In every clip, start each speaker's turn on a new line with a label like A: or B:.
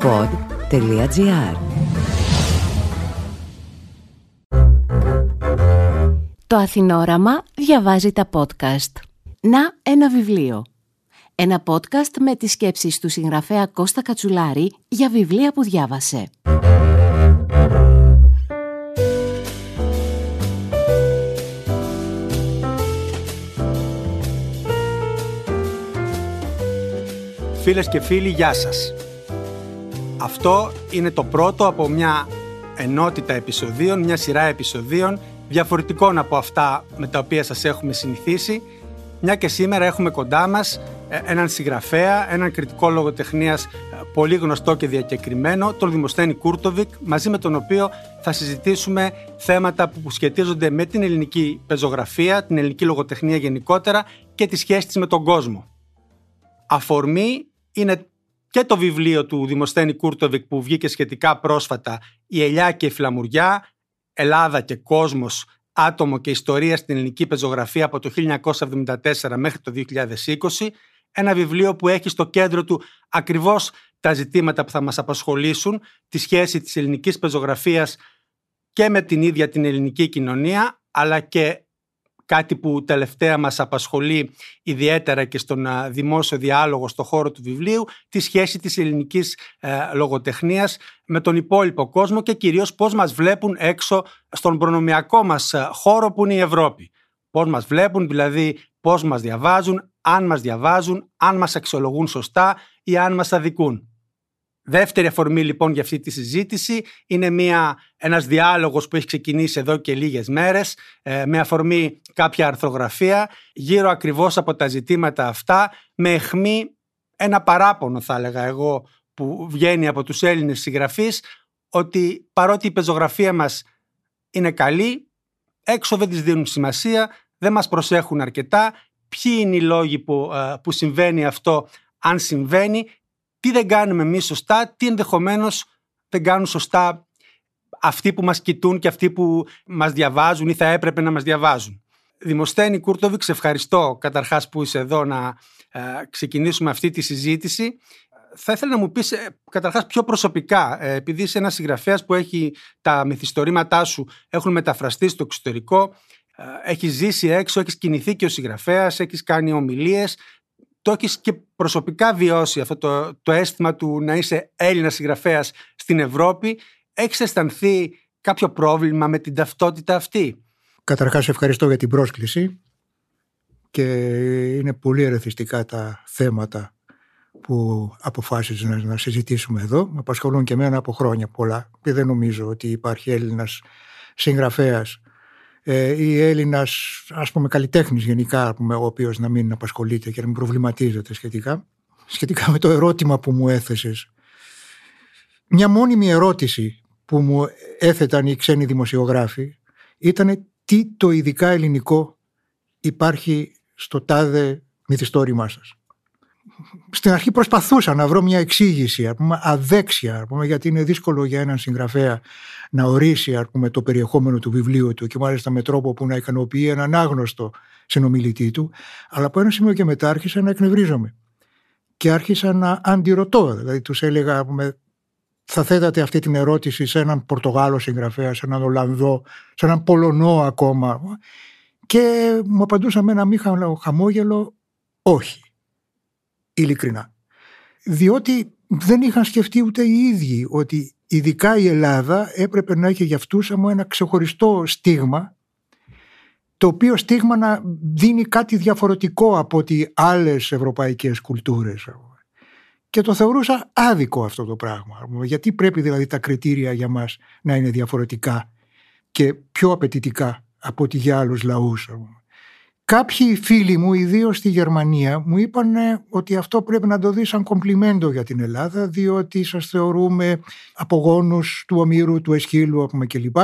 A: pod.gr Το Αθηνόραμα διαβάζει τα podcast. Να ένα βιβλίο. Ένα podcast με τις σκέψεις του συγγραφέα Κώστα Κατσουλάρη για βιβλία που διάβασε.
B: Φίλες και φίλοι, γεια σας. Αυτό είναι το πρώτο από μια ενότητα επεισοδίων, μια σειρά επεισοδίων διαφορετικών από αυτά με τα οποία σας έχουμε συνηθίσει, μια και σήμερα έχουμε κοντά μας ε, έναν συγγραφέα, έναν κριτικό λογοτεχνίας ε, πολύ γνωστό και διακεκριμένο, τον Δημοσθένη Κούρτοβικ, μαζί με τον οποίο θα συζητήσουμε θέματα που σχετίζονται με την ελληνική πεζογραφία, την ελληνική λογοτεχνία γενικότερα και τη σχέση της με τον κόσμο. Αφορμή είναι και το βιβλίο του Δημοσθένη Κούρτοβικ που βγήκε σχετικά πρόσφατα «Η ελιά και η φλαμουριά», Ελλάδα και κόσμος, άτομο και ιστορία στην ελληνική πεζογραφία από το 1974 μέχρι το 2020, ένα βιβλίο που έχει στο κέντρο του ακριβώς τα ζητήματα που θα μας απασχολήσουν, τη σχέση της ελληνικής πεζογραφίας και με την ίδια την ελληνική κοινωνία, αλλά και κάτι που τελευταία μας απασχολεί ιδιαίτερα και στον δημόσιο διάλογο στο χώρο του βιβλίου, τη σχέση της ελληνικής ε, λογοτεχνίας με τον υπόλοιπο κόσμο και κυρίως πώς μας βλέπουν έξω στον προνομιακό μας ε, χώρο που είναι η Ευρώπη. Πώς μας βλέπουν, δηλαδή πώς μας διαβάζουν, αν μας διαβάζουν, αν μας αξιολογούν σωστά ή αν μας αδικούν. Δεύτερη αφορμή λοιπόν για αυτή τη συζήτηση είναι μια, ένας διάλογος που έχει ξεκινήσει εδώ και λίγες μέρες ε, με αφορμή κάποια αρθρογραφία γύρω ακριβώς από τα ζητήματα αυτά με εχμή ένα παράπονο θα έλεγα εγώ που βγαίνει από τους Έλληνες συγγραφείς ότι παρότι η πεζογραφία μας είναι καλή έξω δεν της δίνουν σημασία, δεν μας προσέχουν αρκετά. Ποιοι είναι οι λόγοι που, ε, που συμβαίνει αυτό αν συμβαίνει τι δεν κάνουμε εμείς σωστά, τι ενδεχομένως δεν κάνουν σωστά αυτοί που μας κοιτούν και αυτοί που μας διαβάζουν ή θα έπρεπε να μας διαβάζουν. Δημοσθένη Κούρτοβιξ, ευχαριστώ καταρχάς που είσαι εδώ να ε, ξεκινήσουμε αυτή τη συζήτηση. Θα ήθελα να μου πεις ε, καταρχάς πιο προσωπικά, ε, επειδή είσαι ένας συγγραφέας που έχει τα μυθιστορήματά σου έχουν μεταφραστεί στο εξωτερικό, έχεις ζήσει έξω, έχεις κινηθεί και ο συγγραφέας, έχεις κάνει ομιλίες, το έχεις και προσωπικά βιώσει αυτό το, το αίσθημα του να είσαι Έλληνας συγγραφέας στην Ευρώπη. Έχεις αισθανθεί κάποιο πρόβλημα με την ταυτότητα αυτή;
C: Καταρχάς ευχαριστώ για την πρόσκληση και είναι πολύ ερεθιστικά τα θέματα που αποφάσισε να, συζητήσουμε εδώ. Με απασχολούν και εμένα από χρόνια πολλά και δεν νομίζω ότι υπάρχει Έλληνας συγγραφέας ε, ή Έλληνας, ας πούμε, καλλιτέχνης γενικά, πούμε, ο οποίος να μην απασχολείται και να μην προβληματίζεται σχετικά. Σχετικά με το ερώτημα που μου έθεσες. Μια μόνιμη ερώτηση που μου έθεταν οι ξένοι δημοσιογράφοι ήταν τι το ειδικά ελληνικό υπάρχει στο τάδε μυθιστόρημά σας στην αρχή προσπαθούσα να βρω μια εξήγηση, πούμε, αδέξια, πούμε, γιατί είναι δύσκολο για έναν συγγραφέα να ορίσει πούμε, το περιεχόμενο του βιβλίου του και μάλιστα με τρόπο που να ικανοποιεί έναν άγνωστο συνομιλητή του. Αλλά από ένα σημείο και μετά άρχισα να εκνευρίζομαι. Και άρχισα να αντιρωτώ. Δηλαδή τους έλεγα, πούμε, θα θέτατε αυτή την ερώτηση σε έναν Πορτογάλο συγγραφέα, σε έναν Ολλανδό, σε έναν Πολωνό ακόμα; Και μου απαντούσαν με ένα μη χαμόγελο, όχι ειλικρινά. Διότι δεν είχαν σκεφτεί ούτε οι ίδιοι ότι ειδικά η Ελλάδα έπρεπε να έχει για αυτούς ένα ξεχωριστό στίγμα το οποίο στίγμα να δίνει κάτι διαφορετικό από ότι άλλες ευρωπαϊκές κουλτούρες. Και το θεωρούσα άδικο αυτό το πράγμα. Γιατί πρέπει δηλαδή τα κριτήρια για μας να είναι διαφορετικά και πιο απαιτητικά από ότι για άλλους λαούς. Κάποιοι φίλοι μου, ιδίως στη Γερμανία, μου είπαν ότι αυτό πρέπει να το δει σαν κομπλιμέντο για την Ελλάδα, διότι σας θεωρούμε απογόνους του Ομήρου, του Εσχύλου πούμε, κλπ.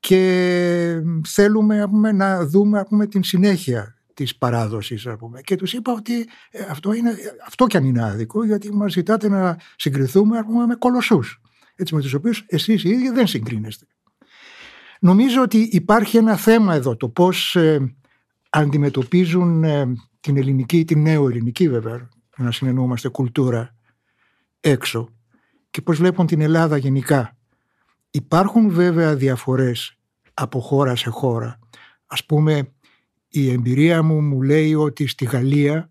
C: Και θέλουμε πούμε, να δούμε πούμε, την συνέχεια της παράδοσης. Πούμε. Και τους είπα ότι ε, αυτό, είναι, αυτό κι αν είναι άδικο, γιατί μας ζητάτε να συγκριθούμε πούμε, με κολοσσούς, έτσι, με τους οποίους εσείς οι ίδιοι δεν συγκρίνεστε. Νομίζω ότι υπάρχει ένα θέμα εδώ, το πώς ε, αντιμετωπίζουν ε, την ελληνική, την νέο ελληνική βέβαια, να συνεννοούμαστε κουλτούρα έξω και πώς βλέπουν την Ελλάδα γενικά. Υπάρχουν βέβαια διαφορές από χώρα σε χώρα. Ας πούμε η εμπειρία μου μου λέει ότι στη Γαλλία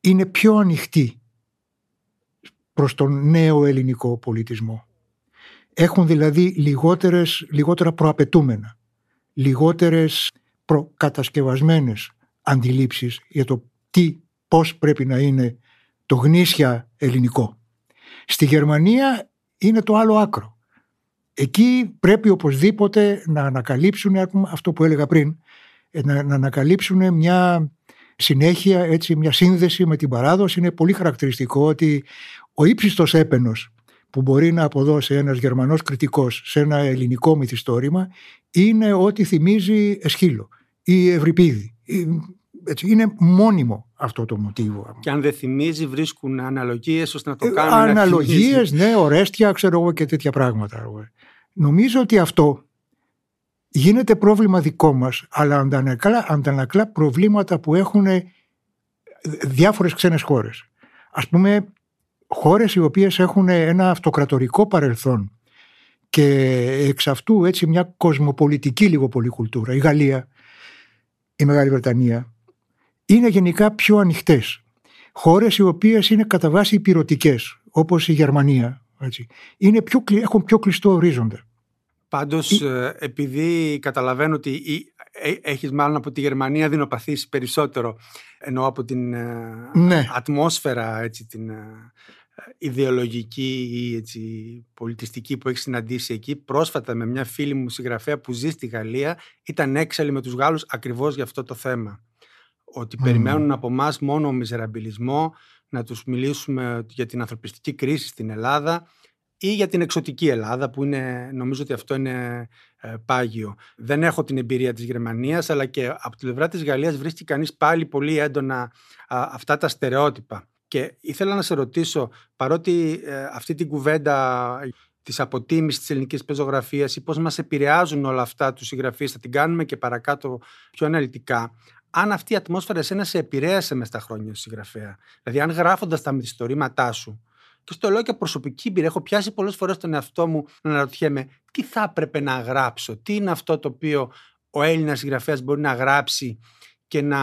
C: είναι πιο ανοιχτή προς τον νέο ελληνικό πολιτισμό. Έχουν δηλαδή λιγότερες, λιγότερα προαπαιτούμενα, λιγότερες προκατασκευασμένες αντιλήψεις για το τι, πώς πρέπει να είναι το γνήσια ελληνικό. Στη Γερμανία είναι το άλλο άκρο. Εκεί πρέπει οπωσδήποτε να ανακαλύψουν αυτό που έλεγα πριν, ε, να, να ανακαλύψουν μια συνέχεια, έτσι, μια σύνδεση με την παράδοση. Είναι πολύ χαρακτηριστικό ότι ο ύψιστος έπαινος που μπορεί να αποδώσει ένας Γερμανός κριτικός σε ένα ελληνικό μυθιστόρημα είναι ότι θυμίζει Εσχύλο ή Ευρυπίδη. Έτσι, είναι μόνιμο αυτό το μοτίβο.
B: Και αν δεν θυμίζει βρίσκουν αναλογίες ώστε να το
C: Ε,
B: κάνουν
C: Αναλογίες, ναι, ορέστια, ξέρω εγώ και τέτοια πράγματα. Νομίζω ότι αυτό γίνεται πρόβλημα δικό μας, αλλά αντανακλά, αντανακλά προβλήματα που έχουν διάφορες ξένες χώρες. Ας πούμε, χώρες οι οποίες έχουν ένα αυτοκρατορικό παρελθόν και εξ αυτού έτσι μια κοσμοπολιτική λίγο πολύ κουλτούρα. Η Γαλλία, η Μεγάλη Βρετανία είναι γενικά πιο ανοιχτές. Χώρες οι οποίες είναι κατά βάση υπηρετικές, όπως η Γερμανία, έτσι, είναι πιο, κλει- έχουν πιο κλειστό ορίζοντα.
B: Πάντως, ε, επειδή καταλαβαίνω ότι η- ε- έχεις μάλλον από τη Γερμανία δεινοπαθήσει περισσότερο, ενώ από την ε,
C: Ναι.
B: ατμόσφαιρα, έτσι, την ε, ιδεολογική ή έτσι, πολιτιστική που έχει συναντήσει εκεί. Πρόσφατα με μια φίλη μου συγγραφέα που ζει στη Γαλλία ήταν έξαλλη με τους Γάλλους ακριβώς για αυτό το θέμα. Ότι
C: Μμμ.
B: περιμένουν από εμάς μόνο μιζεραμπιλισμό, να τους μιλήσουμε για την ανθρωπιστική κρίση στην Ελλάδα ή για την εξωτική Ελλάδα που είναι, νομίζω ότι αυτό είναι ε, πάγιο. Δεν έχω την εμπειρία της Γερμανίας αλλά και από τη πλευρά της Γαλλίας βρίσκει κανείς πάλι πολύ έντονα α, αυτά τα στερεότυπα. Και ήθελα να σε ρωτήσω, παρότι ε, αυτή την κουβέντα της αποτίμησης της ελληνικής πεζογραφίας ή πώς μας επηρεάζουν όλα αυτά τους συγγραφείς, θα την κάνουμε και παρακάτω πιο αναλυτικά, αν αυτή η ατμόσφαιρα εσένα σε επηρέασε μες στα χρόνια ως συγγραφέα. Δηλαδή, αν γράφοντας τα μυθιστορήματά σου, και στο λέω και προσωπική εμπειρία, έχω πιάσει πολλές φορές τον εαυτό μου να αναρωτιέμαι τι θα έπρεπε να γράψω, τι είναι αυτό το οποίο ο Έλληνας συγγραφέας μπορεί να γράψει και να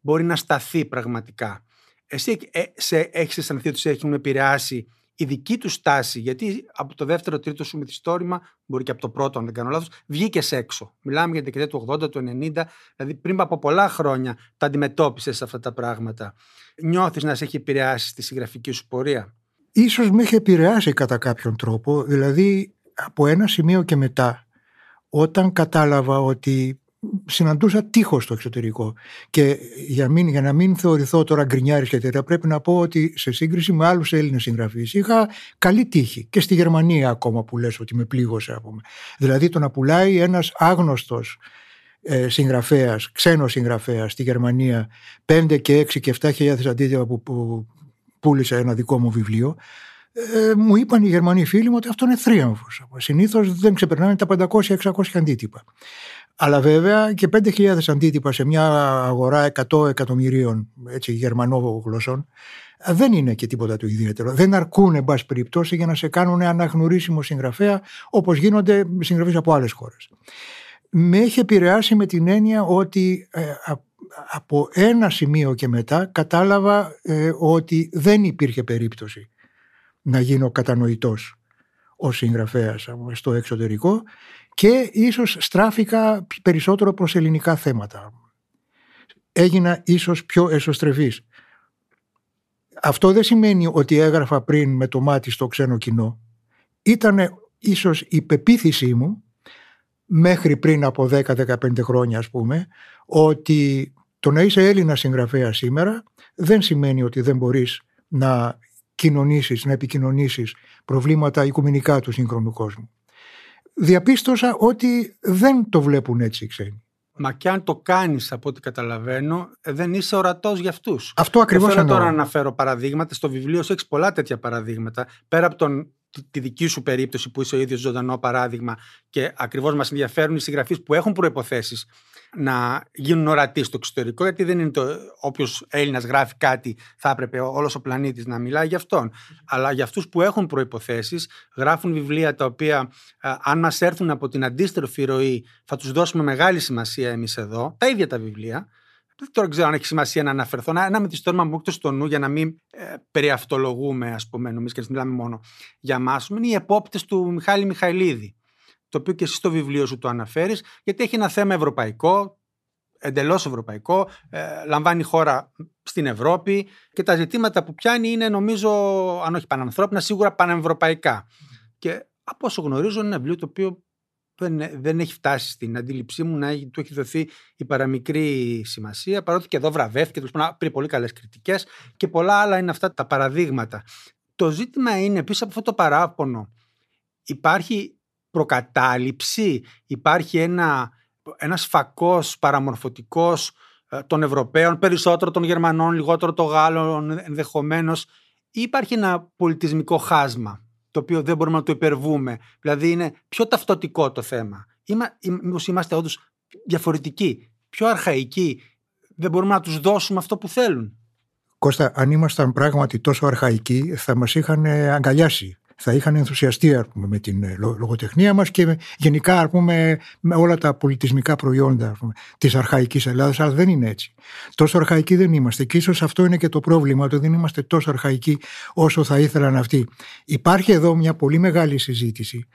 B: μπορεί να σταθεί πραγματικά. Εσύ ε, σε, έχεις αισθανθεί ότι σε έχουν επηρεάσει η δική τους στάση, γιατί από το δεύτερο, τρίτο σου μυθιστόρημα, μπορεί και από το πρώτο, αν δεν κάνω λάθος, βγήκες έξω. Μιλάμε για την δεκαετία του 80, του 90, δηλαδή πριν από πολλά χρόνια τα αντιμετώπισες αυτά τα πράγματα. Νιώθεις να σε έχει επηρεάσει στη συγγραφική σου πορεία;
C: Ίσως με είχε επηρεάσει κατά κάποιον τρόπο, δηλαδή από ένα σημείο και μετά, όταν κατάλαβα ότι συναντούσα τείχος στο εξωτερικό και για, μην, για να μην θεωρηθώ τώρα γκρινιάρης και τέτοια πρέπει να πω ότι σε σύγκριση με άλλους Έλληνες συγγραφείς είχα καλή τύχη και στη Γερμανία ακόμα που λες ότι με πλήγωσε από με. Δηλαδή το να πουλάει ένας άγνωστος ε, συγγραφέας, ξένος συγγραφέας στη Γερμανία 5 και 6 και 7 χιλιάδες αντίτυπα που, που πούλησε ένα δικό μου βιβλίο ε, μου είπαν οι Γερμανοί φίλοι μου ότι αυτό είναι θρίαμβος. Συνήθως δεν ξεπερνάνε τα 500-600 αντίτυπα. Αλλά βέβαια και 5.000 αντίτυπα σε μια αγορά 100 εκατομμυρίων έτσι, γερμανόγλωσσων δεν είναι και τίποτα το ιδιαίτερο. Δεν αρκούν, εν πάση περιπτώσει, για να σε κάνουν αναγνωρίσιμο συγγραφέα όπως γίνονται συγγραφείς από άλλες χώρες. Με έχει επηρεάσει με την έννοια ότι ε, από ένα σημείο και μετά κατάλαβα ε, ότι δεν υπήρχε περίπτωση να γίνω κατανοητός ως συγγραφέας στο εξωτερικό και ίσως στράφηκα περισσότερο προς ελληνικά θέματα. Έγινα ίσως πιο εσωστρεφής. Αυτό δεν σημαίνει ότι έγραφα πριν με το μάτι στο ξένο κοινό. Ήταν ίσως η πεποίθησή μου μέχρι πριν από 10-15 χρόνια ας πούμε ότι το να είσαι Έλληνα συγγραφέα σήμερα δεν σημαίνει ότι δεν μπορείς να κοινωνήσεις, να επικοινωνήσεις προβλήματα οικουμενικά του σύγχρονου κόσμου. Διαπίστωσα ότι δεν το βλέπουν έτσι οι ξένοι.
B: Μα και αν το κάνεις από ό,τι καταλαβαίνω, δεν είσαι ορατός για αυτούς.
C: Αυτό ακριβώς
B: Δεν θέλω
C: εννοώ.
B: τώρα να αναφέρω παραδείγματα. Στο βιβλίο σου έχεις πολλά τέτοια παραδείγματα. Πέρα από τον τη δική σου περίπτωση που είσαι ο ίδιος ζωντανό παράδειγμα και ακριβώς μας ενδιαφέρουν οι συγγραφείς που έχουν προϋποθέσεις να γίνουν ορατοί στο εξωτερικό, γιατί δεν είναι το όποιος Έλληνας γράφει κάτι, θα έπρεπε όλος ο πλανήτης να μιλάει για αυτόν. Αλλά για αυτούς που έχουν προποθέσει, γράφουν βιβλία τα οποία, αν μας έρθουν από την αντίστροφη ροή, θα τους δώσουμε μεγάλη σημασία εμείς εδώ, τα ίδια τα βιβλία. Δεν τώρα ξέρω αν έχει σημασία να αναφερθώ. Ένα με τη στόρμα μου στο νου για να μην ε, περιαυτολογούμε, ας πούμε, νομίζω και να μιλάμε μόνο για εμά, είναι οι επόπτες του Μιχάλη Μιχαηλίδη το οποίο και εσύ στο βιβλίο σου το αναφέρεις, γιατί έχει ένα θέμα ευρωπαϊκό, εντελώς ευρωπαϊκό, ε, λαμβάνει χώρα στην Ευρώπη και τα ζητήματα που πιάνει είναι νομίζω, αν όχι πανανθρώπινα, σίγουρα πανευρωπαϊκά. Και από όσο γνωρίζω είναι ένα βιβλίο το οποίο δεν, δεν έχει φτάσει στην αντίληψή μου να έχει, του έχει δοθεί η παραμικρή σημασία, παρότι και εδώ βραβεύτηκε, πήρε πολύ καλές κριτικές και πολλά άλλα είναι αυτά τα παραδείγματα. Το ζήτημα είναι πίσω από αυτό το παράπονο υπάρχει προκατάληψη, υπάρχει ένα, ένας φακός παραμορφωτικός ε, των Ευρωπαίων, περισσότερο των Γερμανών, λιγότερο των Γάλλων ενδεχομένως, ή υπάρχει ένα πολιτισμικό χάσμα το οποίο δεν μπορούμε να το υπερβούμε; Δηλαδή είναι πιο ταυτοτικό το θέμα. Είμα, μήπως είμαστε όντως διαφορετικοί, πιο αρχαϊκοί, δεν μπορούμε να τους δώσουμε αυτό που θέλουν;
C: Κώστα, αν ήμασταν πράγματι τόσο αρχαϊκοί θα μας είχαν αγκαλιάσει θα είχαν ενθουσιαστεί πούμε, με την ε, λογοτεχνία μας και γενικά πούμε, με όλα τα πολιτισμικά προϊόντα πούμε, της αρχαϊκής Ελλάδας, αλλά δεν είναι έτσι. Τόσο αρχαϊκοί δεν είμαστε και ίσως αυτό είναι και το πρόβλημα, ότι δεν είμαστε τόσο αρχαϊκοί όσο θα ήθελαν αυτοί. Υπάρχει εδώ μια πολύ μεγάλη συζήτηση.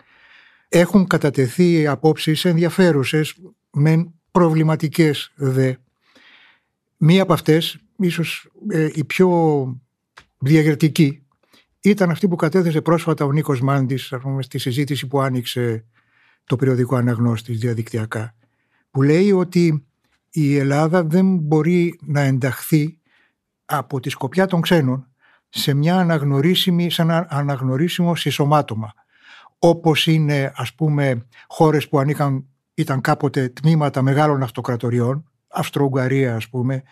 C: Έχουν κατατεθεί απόψεις ενδιαφέρουσες, με προβληματικές δε. Μία από αυτές, ίσως ε, η πιο διαγερτική, ήταν αυτή που κατέθεσε πρόσφατα ο Νίκος Μάντης στη συζήτηση που άνοιξε το περιοδικό αναγνώστης διαδικτυακά που λέει ότι η Ελλάδα δεν μπορεί να ενταχθεί από τη σκοπιά των ξένων σε μια αναγνωρίσιμη, σε ένα αναγνωρίσιμο συσσωμάτωμα όπως είναι ας πούμε χώρες που ανήκαν, ήταν κάποτε τμήματα μεγάλων αυτοκρατοριών Αυστρο-Ουγγαρία ας πούμε,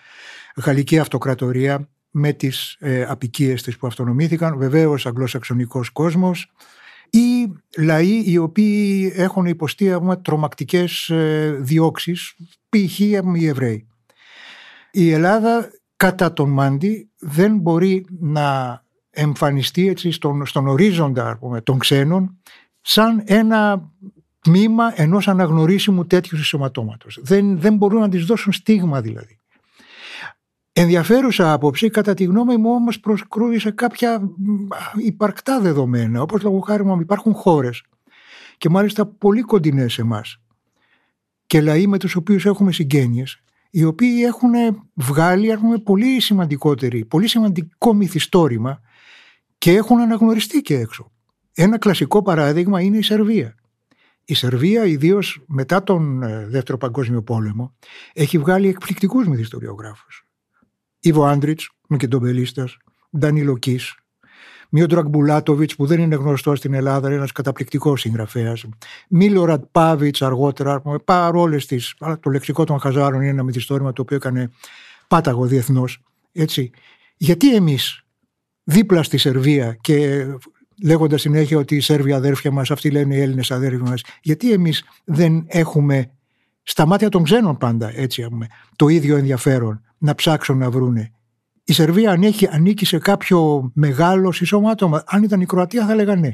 C: Γαλλική Αυτοκρατορία με τις ε, απικίες της που αυτονομήθηκαν, βεβαίως αγγλοσαξονικός κόσμος ή λαοί οι οποίοι έχουν υποστεί πούμε, τρομακτικές ε, διώξεις, π.χ. οι Εβραίοι. Η Ελλάδα κατά τον Μάντι δεν μπορεί να εμφανιστεί έτσι στον, στον ορίζοντα πούμε, των ξένων σαν ένα τμήμα ενός αναγνωρίσιμου τέτοιου σωματώματος. Δεν, δεν μπορούν να τις δώσουν στίγμα δηλαδή. Ενδιαφέρουσα άποψη, κατά τη γνώμη μου όμως προσκρούει σε κάποια υπαρκτά δεδομένα, όπως λόγω χάρη μου υπάρχουν χώρες και μάλιστα πολύ κοντινές σε εμάς και λαοί με τους οποίους έχουμε συγγένειες, οι οποίοι έχουν βγάλει έχουμε, πολύ σημαντικότερη, πολύ σημαντικό μυθιστόρημα και έχουν αναγνωριστεί και έξω. Ένα κλασικό παράδειγμα είναι η Σερβία. Η Σερβία, ιδίως μετά τον ε, Δεύτερο Παγκόσμιο Πόλεμο, έχει βγάλει εκπληκτικούς μυθιστοριογράφους. Ιβο Άντριτ, Μακεντομπελίστα, Ντανίλο Κι, Μιόντρακ Μπουλάτοβιτ, που δεν είναι γνωστός στην Ελλάδα, είναι ένας καταπληκτικός συγγραφέας. Μίλορατ Πάβιτ αργότερα, παρόλες τις. Το λεξικό των Χαζάρων είναι ένα μυθιστόρημα το οποίο έκανε πάταγο διεθνώς. Έτσι. Γιατί εμείς δίπλα στη Σερβία και λέγοντας συνέχεια ότι οι Σέρβοι αδέρφια μας, αυτοί λένε οι Έλληνες αδέρφια μας, γιατί εμείς δεν έχουμε στα μάτια των ξένων πάντα έτσι το ίδιο ενδιαφέρον να ψάξουν να βρούνε. Η Σερβία ανήκει, ανήκει σε κάποιο μεγάλο συσσωμάτωμα. Αν ήταν η Κροατία θα λέγανε ναι.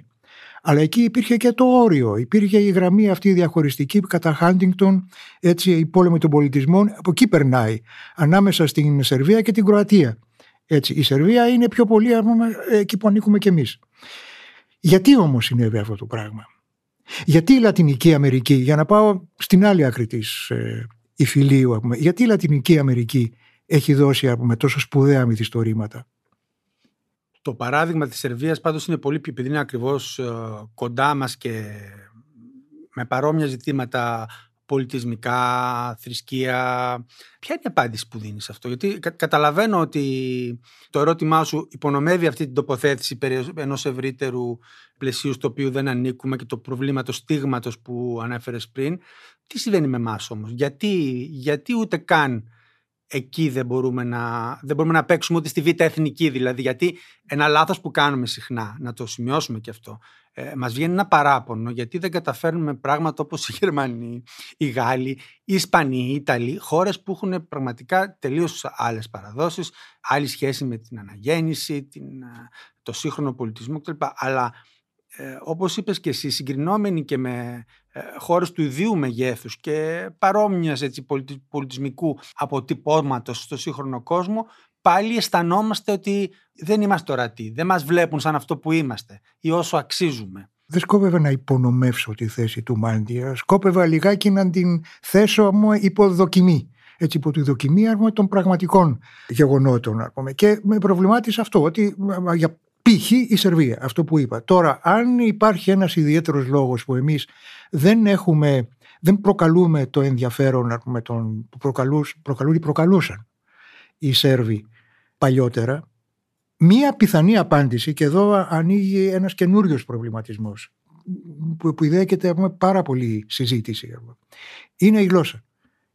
C: Αλλά εκεί υπήρχε και το όριο. Υπήρχε η γραμμή αυτή η διαχωριστική κατά Χάντιγκτον, έτσι η πόλεμη των πολιτισμών. Από εκεί περνάει. Ανάμεσα στην Σερβία και την Κροατία. Έτσι, η Σερβία είναι πιο πολύ εκεί που ανήκουμε κι εμείς. Γιατί όμως συνέβη αυτό το πράγμα; Γιατί η Λατινική Αμερική, για να πάω στην άλλη άκρη της ε, υφηλίου, γιατί η Λατινική Αμερική έχει δώσει πούμε, τόσο σπουδαία μυθιστορήματα;
B: Το παράδειγμα της Σερβίας πάντως είναι πολύ πιο επειδή είναι ακριβώς ε, κοντά μας και με παρόμοια ζητήματα πολιτισμικά, θρησκεία. Ποια είναι η απάντηση που δίνεις σε αυτό, γιατί καταλαβαίνω ότι το ερώτημά σου υπονομεύει αυτή την τοποθέτηση περί ενός ευρύτερου πλαισίου στο οποίο δεν ανήκουμε και το προβλήματος στίγματος που ανέφερες πριν. Τι συμβαίνει με εμάς όμως, γιατί, γιατί ούτε καν εκεί δεν μπορούμε να, δεν μπορούμε να παίξουμε ούτε στη β' εθνική δηλαδή γιατί ένα λάθος που κάνουμε συχνά, να το σημειώσουμε και αυτό, ε, μας βγαίνει ένα παράπονο γιατί δεν καταφέρνουμε πράγματα όπως οι Γερμανοί, οι Γάλλοι, οι Ισπανοί, οι Ιταλοί, χώρες που έχουν πραγματικά τελείως άλλες παραδόσεις, άλλη σχέση με την αναγέννηση, την, ε, το σύγχρονο πολιτισμό κτλ. Αλλά ε, όπως είπες και εσύ, συγκρινόμενοι και με ε, χώρες του ιδίου μεγέθους και παρόμοιας έτσι, πολιτισμικού αποτυπώματος στο σύγχρονο κόσμο, πάλι αισθανόμαστε ότι δεν είμαστε ορατοί, δεν μας βλέπουν σαν αυτό που είμαστε ή όσο αξίζουμε.
C: Δεν σκόπευα να υπονομεύσω τη θέση του Μάντια, σκόπευα λιγάκι να την θέσω μου υπό δοκιμή. Έτσι, υπό τη δοκιμή των πραγματικών γεγονότων. Και με προβλημάτισε αυτό, ότι για π.χ. η Σερβία, αυτό που είπα. Τώρα, αν υπάρχει ένας ιδιαίτερος λόγος που εμείς δεν έχουμε, δεν προκαλούμε το ενδιαφέρον με τον, που προκαλούν ή προκαλούσαν οι Σέρβοι παλιότερα, μία πιθανή απάντηση, και εδώ ανοίγει ένας καινούριος προβληματισμός, που, που ιδέκεται πάρα πολύ συζήτηση, είναι η γλώσσα.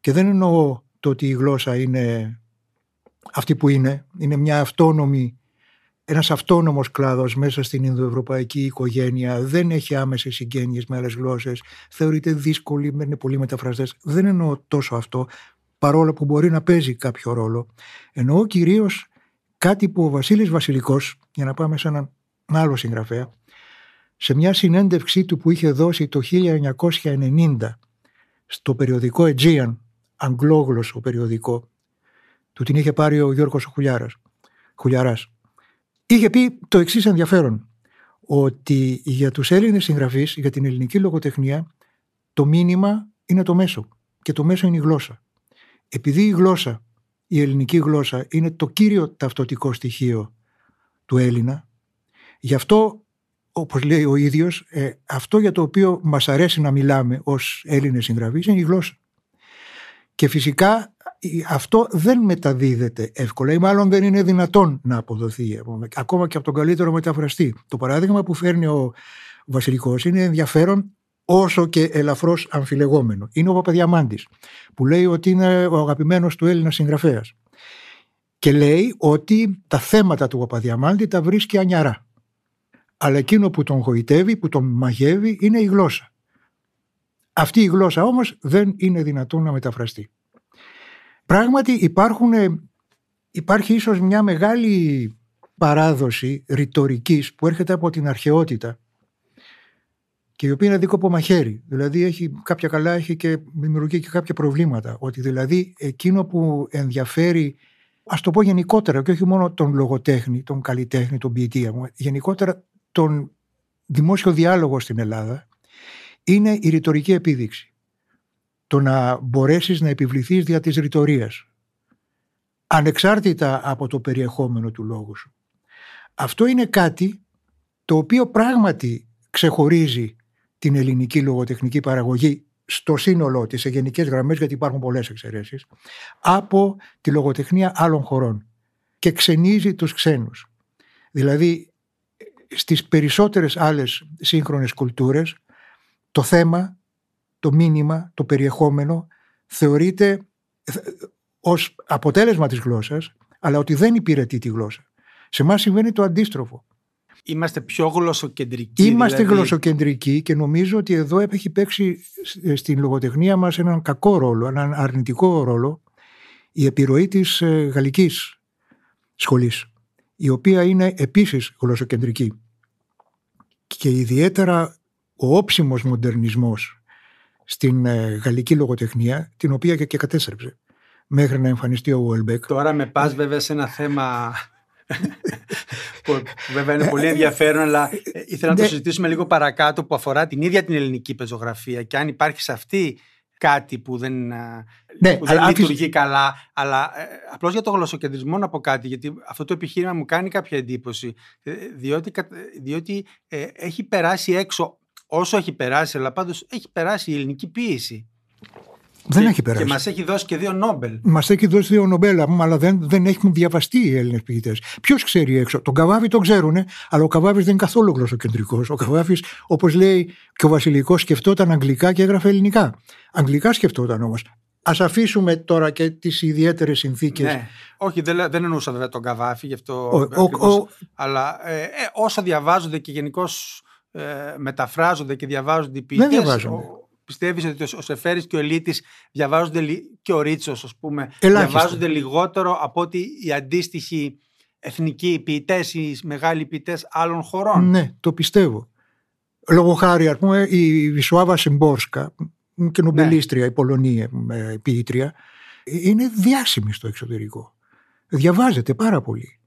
C: Και δεν εννοώ το ότι η γλώσσα είναι αυτή που είναι, είναι μια αυτόνομη ένας αυτόνομος κλάδος μέσα στην Ινδοευρωπαϊκή οικογένεια δεν έχει άμεσες συγγένειες με άλλες γλώσσες, θεωρείται δύσκολη, είναι πολύ μεταφραστές. Δεν εννοώ τόσο αυτό, παρόλο που μπορεί να παίζει κάποιο ρόλο. Εννοώ κυρίως κάτι που ο Βασίλης Βασιλικός, για να πάμε σε έναν άλλο συγγραφέα, σε μια συνέντευξή του που είχε δώσει το 1990 στο περιοδικό Aegean, αγγλόγλωσσο περιοδικό, του την είχε πάρει ο Γιώργος Χουλιάρας, Χουλιαράς είχε πει το εξής ενδιαφέρον ότι για τους Έλληνες συγγραφείς, για την ελληνική λογοτεχνία το μήνυμα είναι το μέσο και το μέσο είναι η γλώσσα. Επειδή η γλώσσα, η ελληνική γλώσσα είναι το κύριο ταυτοτικό στοιχείο του Έλληνα, γι' αυτό όπως λέει ο ίδιος, ε, αυτό για το οποίο μας αρέσει να μιλάμε ως Έλληνες συγγραφείς είναι η γλώσσα. Και φυσικά αυτό δεν μεταδίδεται εύκολα ή μάλλον δεν είναι δυνατόν να αποδοθεί ακόμα και από τον καλύτερο μεταφραστή. Το παράδειγμα που φέρνει ο Βασιλικός είναι ενδιαφέρον όσο και ελαφρώς αμφιλεγόμενο. Είναι ο Παπαδιαμάντης που λέει ότι είναι ο αγαπημένος του Έλληνας συγγραφέας και λέει ότι τα θέματα του Παπαδιαμάντη τα βρίσκει ανιαρά. Αλλά εκείνο που τον γοητεύει, που τον μαγεύει είναι η γλώσσα. Αυτή η γλώσσα όμως δεν είναι δυνατόν να μεταφραστεί. Πράγματι υπάρχουν, υπάρχει ίσως μια μεγάλη παράδοση ρητορικής που έρχεται από την αρχαιότητα και η οποία είναι δίκοπο μαχαίρι. Δηλαδή έχει κάποια καλά, έχει και δημιουργεί και κάποια προβλήματα. Ότι δηλαδή εκείνο που ενδιαφέρει, ας το πω γενικότερα και όχι μόνο τον λογοτέχνη, τον καλλιτέχνη, τον ποιητή, γενικότερα τον δημόσιο διάλογο στην Ελλάδα, είναι η ρητορική επίδειξη το να μπορέσεις να επιβληθείς δια της ρητορίας. ανεξάρτητα από το περιεχόμενο του λόγου σου. Αυτό είναι κάτι το οποίο πράγματι ξεχωρίζει την ελληνική λογοτεχνική παραγωγή στο σύνολό της, σε γενικές γραμμές, γιατί υπάρχουν πολλές εξαιρέσεις, από τη λογοτεχνία άλλων χωρών και ξενίζει τους ξένους. Δηλαδή, στις περισσότερες άλλες σύγχρονες κουλτούρες, το θέμα το μήνυμα, το περιεχόμενο θεωρείται ε, ως αποτέλεσμα της γλώσσας, αλλά ότι δεν υπηρετεί τη γλώσσα. Σε εμάς συμβαίνει το αντίστροφο.
B: Είμαστε πιο γλωσσοκεντρικοί.
C: Είμαστε δηλαδή... γλωσσοκεντρικοί και νομίζω ότι εδώ έχει παίξει ε, στην λογοτεχνία μας έναν κακό ρόλο, έναν αρνητικό ρόλο η επιρροή της ε, γαλλικής σχολής, η οποία είναι επίσης γλωσσοκεντρική. Και ιδιαίτερα ο όψιμος μοντερνισμός στην ε, γαλλική λογοτεχνία, την οποία και, και κατέστρεψε μέχρι να εμφανιστεί ο Ουέλμπεκ.
B: Τώρα με πας βέβαια σε ένα θέμα που βέβαια είναι πολύ ενδιαφέρον, αλλά ήθελα να το ναι. συζητήσουμε λίγο παρακάτω που αφορά την ίδια την ελληνική πεζογραφία και αν υπάρχει σε αυτή κάτι που δεν, ε, ναι, που δεν λειτουργεί καλά. Αλλά ε, απλώς για το γλωσσοκεντρισμό να πω κάτι, γιατί αυτό το επιχείρημα μου κάνει κάποια εντύπωση. Διότι, διότι έχει περάσει έξω όσο έχει περάσει, αλλά πάντως έχει περάσει η ελληνική ποίηση.
C: Δεν
B: και,
C: έχει περάσει.
B: Και μας έχει δώσει και δύο Νόμπελ.
C: Μας έχει δώσει δύο Νομπέλ, αλλά δεν, δεν έχουν διαβαστεί οι Έλληνες ποιητές. Ποιος ξέρει έξω; Τον Καβάβη τον ξέρουν, αλλά ο Καβάβης δεν είναι καθόλου γλωσσοκεντρικός. Ο Καβάβης, όπως λέει και ο Βασιλικός, σκεφτόταν αγγλικά και έγραφε ελληνικά. Αγγλικά σκεφτόταν όμως. ας αφήσουμε τώρα και τις ιδιαίτερες συνθήκες.
B: Ναι. Όχι, δεν, δεν εννοούσα βέβαια τον Καβάφη, γι' αυτό.
C: Ο- ο-
B: ακριβώς.
C: ο-
B: αλλά ε, ε, όσα διαβάζονται και γενικώς ε, μεταφράζονται και διαβάζονται οι
C: Δεν
B: ποιητές,
C: διαβάζονται.
B: ο- Πιστεύεις ότι ο Σεφέρης και ο Ελίτης διαβάζονται λι- και ο Ρίτσος ας πούμε
C: Ελάχιστα.
B: διαβάζονται λιγότερο από ότι οι αντίστοιχοι εθνικοί ποιητές ή μεγάλοι ποιητές άλλων χωρών;
C: Ναι, το πιστεύω. Λόγω χάρη, ας πούμε, η Βισουάβα Σιμπόρσκα, και νομπελίστρια, η Πολωνία ε, ποιήτρια, είναι διάσημη στο εξωτερικό. Διαβάζεται πάρα πολύ.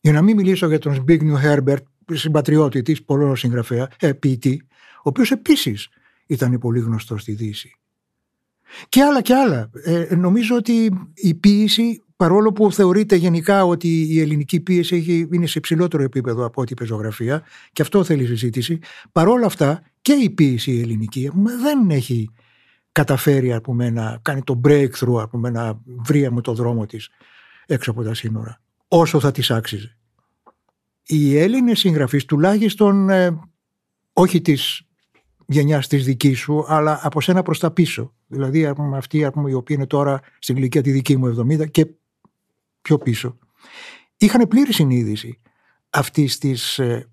C: Για να μην μιλήσω για τον Σμπίγνιου Χέρμπερτ, συμπατριώτη της, πολλών συγγραφέα, ε, ποιητή, ο οποίος επίσης ήταν πολύ γνωστός στη Δύση. Και άλλα και άλλα. Ε, νομίζω ότι η ποίηση, παρόλο που θεωρείται γενικά ότι η ελληνική ποίηση έχει, είναι σε υψηλότερο επίπεδο από ό,τι η πεζογραφία, και αυτό θέλει συζήτηση, παρόλα αυτά και η ποίηση η ελληνική ας πούμε, δεν έχει καταφέρει ας πούμε, να κάνει το breakthrough, ας πούμε, να βρει με το δρόμο της έξω από τα σύνορα, όσο θα της άξιζε. Οι Έλληνες συγγραφείς τουλάχιστον ε, όχι της γενιάς της δικής σου, αλλά από σένα προς τα πίσω. Δηλαδή ας πούμε, αυτοί ας πούμε, οι οποίοι είναι τώρα στην ηλικία τη δική μου 70 και πιο πίσω. Είχαν πλήρη συνείδηση αυτής της ε,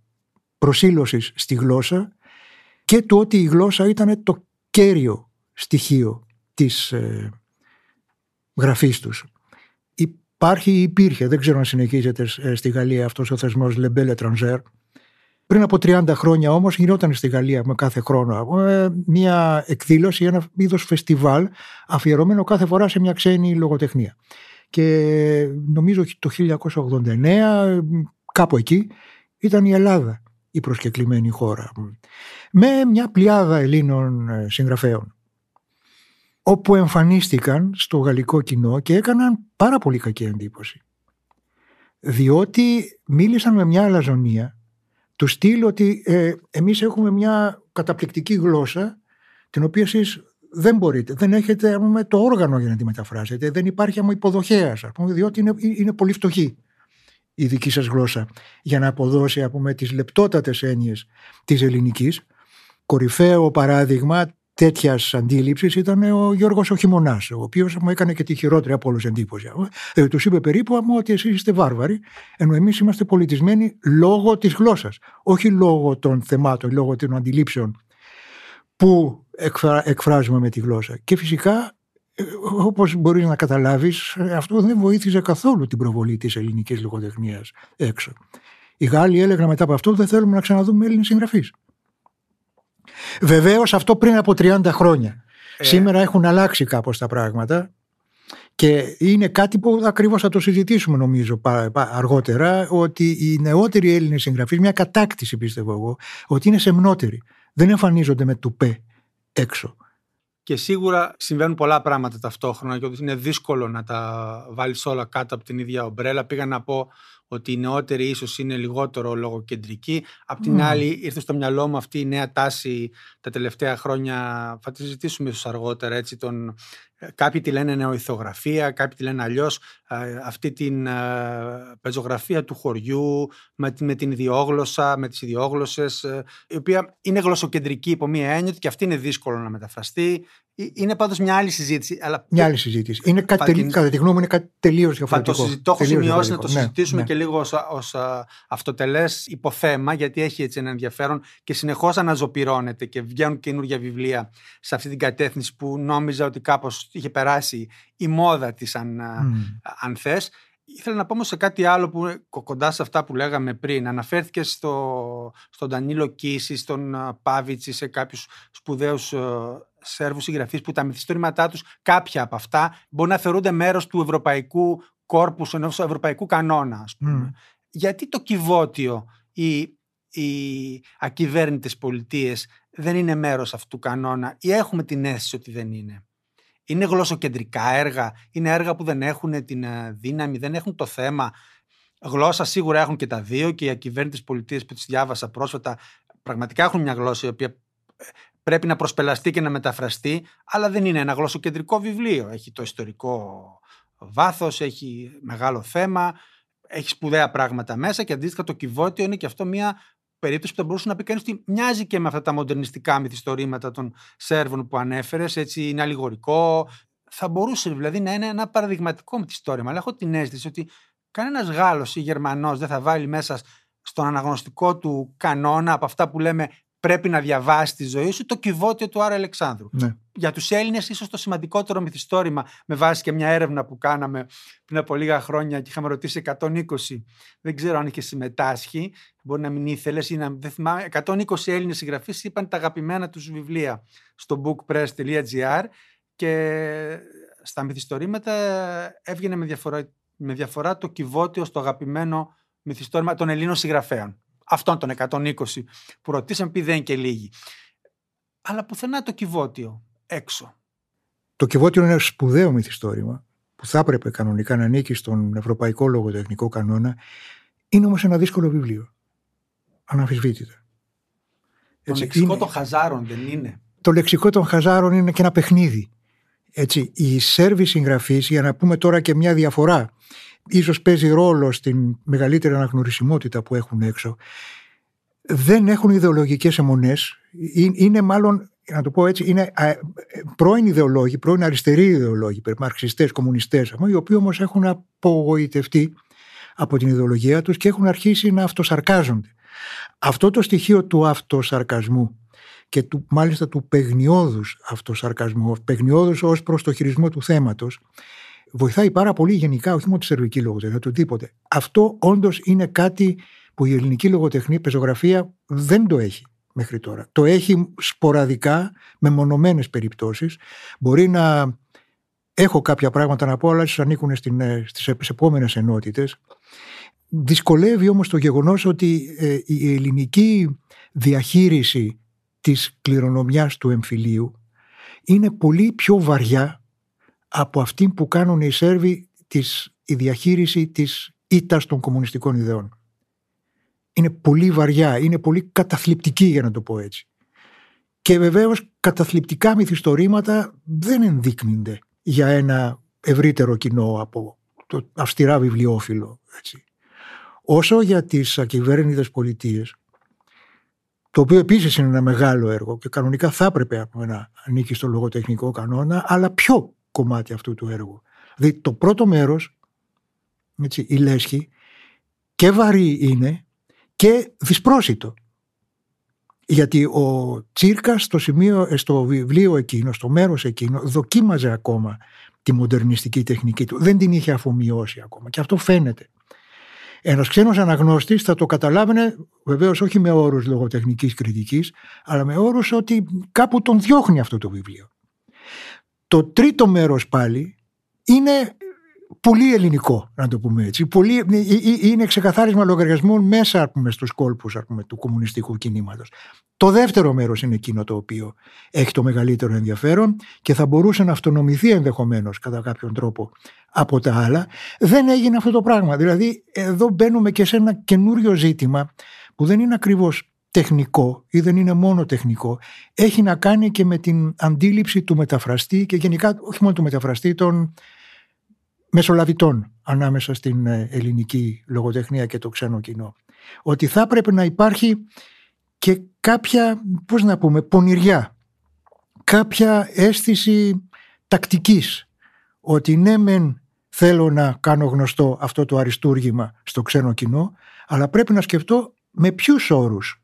C: προσήλωσης στη γλώσσα και του ότι η γλώσσα ήταν το κέριο στοιχείο της ε, γραφής τους. Υπάρχει ή υπήρχε, δεν ξέρω αν συνεχίζεται ε, στη Γαλλία αυτός ο θεσμός Le Bel Étranger. Πριν από 30 χρόνια όμως γινόταν στη Γαλλία με κάθε χρόνο ε, μια εκδήλωση, ένα είδος φεστιβάλ αφιερωμένο κάθε φορά σε μια ξένη λογοτεχνία. Και νομίζω το 1989 κάπου εκεί ήταν η Ελλάδα η προσκεκλημένη χώρα με μια πλειάδα Ελλήνων ε, συγγραφέων όπου εμφανίστηκαν στο γαλλικό κοινό και έκαναν πάρα πολύ κακή εντύπωση. Διότι μίλησαν με μια αλαζονία του στυλ ότι ε, εμείς έχουμε μια καταπληκτική γλώσσα την οποία εσείς δεν μπορείτε, δεν έχετε πούμε, το όργανο για να τη μεταφράσετε, δεν υπάρχει άμα υποδοχέας, ας πούμε, διότι είναι, είναι πολύ φτωχή η δική σας γλώσσα για να αποδώσει ας πούμε, τις λεπτότατες έννοιες της ελληνικής. Κορυφαίο παράδειγμα τέτοιας αντίληψης ήταν ο Γιώργος ο Χειμωνά, ο οποίος μου έκανε και τη χειρότερη από όλους εντύπωση. Ε, τους είπε περίπου άμα, ότι εσείς είστε βάρβαροι, ενώ εμείς είμαστε πολιτισμένοι λόγω της γλώσσας. Όχι λόγω των θεμάτων, λόγω των αντιλήψεων που εκφρα, εκφράζουμε με τη γλώσσα. Και φυσικά, όπως μπορείς να καταλάβεις, αυτό δεν βοήθησε καθόλου την προβολή της ελληνικής λογοτεχνίας έξω. Οι Γάλλοι έλεγαν μετά από αυτό: Δεν θέλουμε να ξαναδούμε Έλληνες συγγραφείς. Βεβαίως αυτό πριν από 30 χρόνια. Ε... Σήμερα έχουν αλλάξει κάπως τα πράγματα και είναι κάτι που ακριβώς θα το συζητήσουμε νομίζω αργότερα ότι οι νεότεροι Έλληνες συγγραφείς, μια κατάκτηση πιστεύω εγώ, ότι είναι σεμνότεροι. Δεν εμφανίζονται με τουπέ έξω.
B: Και σίγουρα συμβαίνουν πολλά πράγματα ταυτόχρονα και ότι είναι δύσκολο να τα βάλεις όλα κάτω από την ίδια ομπρέλα. Πήγα να πω ότι οι νεότεροι ίσως είναι λιγότερο λογοκεντρικοί. Απ' την mm. άλλη ήρθε στο μυαλό μου αυτή η νέα τάση τα τελευταία χρόνια, θα τη συζητήσουμε ίσως αργότερα, έτσι, τον, κάποιοι τη λένε νεοηθογραφία, κάποιοι τη λένε αλλιώς αυτή την πεζογραφία του χωριού με, με την ιδιόγλωσσα, με τις ιδιόγλωσσες, η οποία είναι γλωσσοκεντρική υπό μία έννοια και αυτή είναι δύσκολο να μεταφραστεί. Είναι πάντως μια άλλη συζήτηση. Αλλά...
C: Μια άλλη συζήτηση. Είναι κάτι, τελει... κατά τη γνώμη μου είναι κάτι τελείως διαφορετικό.
B: Θα το, συζητώ, έχω σημειώσει να το ναι, συζητήσουμε ναι. και λίγο ω αυτοτελές υποθέμα, γιατί έχει έτσι ένα ενδιαφέρον και συνεχώς αναζωπυρώνεται και βγαίνουν καινούργια βιβλία σε αυτή την κατεύθυνση που νόμιζα ότι κάπως είχε περάσει η μόδα της, αν, mm. αν θες. Ήθελα να πω όμως σε κάτι άλλο που κοντά σε αυτά που λέγαμε πριν. Αναφέρθηκε στο, στον Ντανίλο Κίση, στον Πάβιτσι, σε κάποιους σπουδαίους Σέρβους συγγραφείς που τα μυθιστορήματά τους, κάποια από αυτά, μπορεί να θεωρούνται μέρος του ευρωπαϊκού κόρπους, ενός ευρωπαϊκού κανόνα, ας πούμε. Mm. Γιατί το κυβότιο, οι, οι ακυβέρνητες πολιτείες δεν είναι μέρος αυτού του κανόνα ή έχουμε την αίσθηση ότι δεν είναι. Είναι γλωσσοκεντρικά έργα, είναι έργα που δεν έχουν την δύναμη, δεν έχουν το θέμα. Γλώσσα σίγουρα έχουν και τα δύο και οι ακυβέρνητες πολιτείες που τις διάβασα πρόσφατα πραγματικά έχουν μια γλώσσα η οποία πρέπει να προσπελαστεί και να μεταφραστεί, αλλά δεν είναι ένα γλωσσοκεντρικό βιβλίο. Έχει το ιστορικό βάθος, έχει μεγάλο θέμα, έχει σπουδαία πράγματα μέσα και αντίστοιχα το κυβότιο είναι και αυτό μια περίπτωση που θα μπορούσε να πει κανείς ότι μοιάζει και με αυτά τα μοντερνιστικά μυθιστορήματα των Σέρβων που ανέφερες. Έτσι είναι αλληγορικό, θα μπορούσε δηλαδή να είναι ένα παραδειγματικό μυθιστόρημα. Αλλά έχω την αίσθηση ότι κανένας Γάλλος ή Γερμανός δεν θα βάλει μέσα στον αναγνωστικό του κανόνα από αυτά που λέμε πρέπει να διαβάσει τη ζωή σου το κυβότιο του Άρα Αλεξάνδρου.
C: Ναι.
B: Για τους Έλληνες, ίσως το σημαντικότερο μυθιστόρημα, με βάση και μια έρευνα που κάναμε πριν από λίγα χρόνια και είχαμε ρωτήσει 120, δεν ξέρω αν είχε συμμετάσχει, μπορεί να μην ήθελες ή να δεν θυμάμαι. 120 Έλληνες συγγραφείς είπαν τα αγαπημένα τους βιβλία στο bookpress.gr και στα μυθιστορήματα έβγαινε με διαφορά, με διαφορά το κυβότιο στο αγαπημένο μυθιστόρημα των Ελλήνων συγγραφέων αυτών των 120 που ρωτήσαμε, πει δεν και λίγοι. Αλλά πουθενά το κυβότιο έξω.
C: Το κυβότιο είναι ένα σπουδαίο μυθιστόρημα που θα έπρεπε κανονικά να ανήκει στον Ευρωπαϊκό Λογοτεχνικό Κανόνα. Είναι όμως ένα δύσκολο βιβλίο. Αναμφισβήτητα.
B: Το λεξικό των χαζάρων δεν είναι.
C: Το λεξικό των χαζάρων είναι και ένα παιχνίδι. Έτσι, οι Σέρβοι συγγραφείς, για να πούμε τώρα και μια διαφορά ίσως παίζει ρόλο στην μεγαλύτερη αναγνωρισιμότητα που έχουν έξω δεν έχουν ιδεολογικές αιμονές είναι μάλλον να το πω έτσι, είναι πρώην ιδεολόγοι, πρώην αριστεροί ιδεολόγοι, μαρξιστές, κομμουνιστές, οι οποίοι όμως έχουν απογοητευτεί από την ιδεολογία τους και έχουν αρχίσει να αυτοσαρκάζονται. Αυτό το στοιχείο του αυτοσαρκασμού και του, μάλιστα του παιγνιώδους αυτοσαρκασμού, παιγνιώδους ως προς το χειρισμό του θέματος, βοηθάει πάρα πολύ γενικά, όχι μόνο τη σερβική λογοτεχνία, το οτιδήποτε. Αυτό όντως είναι κάτι που η ελληνική λογοτεχνία, πεζογραφία δεν το έχει μέχρι τώρα. Το έχει σποραδικά, με μονομένες περιπτώσεις. Μπορεί να έχω κάποια πράγματα να πω, αλλά ανήκουν στην, ε, στις επόμενες ενότητες. Δυσκολεύει όμως το γεγονός ότι ε, η ελληνική διαχείριση της κληρονομιάς του εμφυλίου είναι πολύ πιο βαριά από αυτή που κάνουν οι Σέρβοι της, η διαχείριση της ήττας των κομμουνιστικών ιδεών. Είναι πολύ βαριά, είναι πολύ καταθλιπτική για να το πω έτσι. Και βεβαίως καταθλιπτικά μυθιστορήματα δεν ενδείκνυνται για ένα ευρύτερο κοινό από το αυστηρά βιβλιοφίλο. Έτσι. Όσο για τις ακυβέρνητες πολιτείες, το οποίο επίσης είναι ένα μεγάλο έργο και κανονικά θα έπρεπε να ανήκει στο λογοτεχνικό κανόνα, αλλά πιο κομμάτι αυτού του έργου. Δηλαδή το πρώτο μέρος, έτσι, η λέσχη, και βαρύ είναι και δυσπρόσιτο. Γιατί ο Τσίρκας στο, σημείο, στο βιβλίο εκείνο, στο μέρος εκείνο, δοκίμαζε ακόμα τη μοντερνιστική τεχνική του. Δεν την είχε αφομοιώσει ακόμα και αυτό φαίνεται. Ένας ξένος αναγνώστης θα το καταλάβαινε βεβαίως όχι με όρους λογοτεχνικής κριτικής, αλλά με όρους ότι κάπου τον διώχνει αυτό το βιβλίο. Το τρίτο μέρος πάλι είναι πολύ ελληνικό, να το πούμε έτσι. Πολύ, ε, ε, ε, είναι ξεκαθάρισμα λογαριασμών μέσα πούμε, στους κόλπους πούμε, του κομμουνιστικού κινήματος. Το δεύτερο μέρος είναι εκείνο το οποίο έχει το μεγαλύτερο ενδιαφέρον και θα μπορούσε να αυτονομηθεί ενδεχομένως κατά κάποιον τρόπο από τα άλλα. Δεν έγινε αυτό το πράγμα. Δηλαδή εδώ μπαίνουμε και σε ένα καινούριο ζήτημα που δεν είναι ακριβώς τεχνικό ή δεν είναι μόνο τεχνικό, έχει να κάνει και με την αντίληψη του μεταφραστή και γενικά όχι μόνο του μεταφραστή, των μεσολαβητών ανάμεσα στην ε, ελληνική λογοτεχνία και το ξένο κοινό. Ότι θα πρέπει να υπάρχει και κάποια, πώς να πούμε, πονηριά, κάποια αίσθηση τακτικής, ότι ναι μεν θέλω να κάνω γνωστό αυτό το αριστούργημα στο ξένο κοινό, αλλά πρέπει να σκεφτώ με ποιους όρους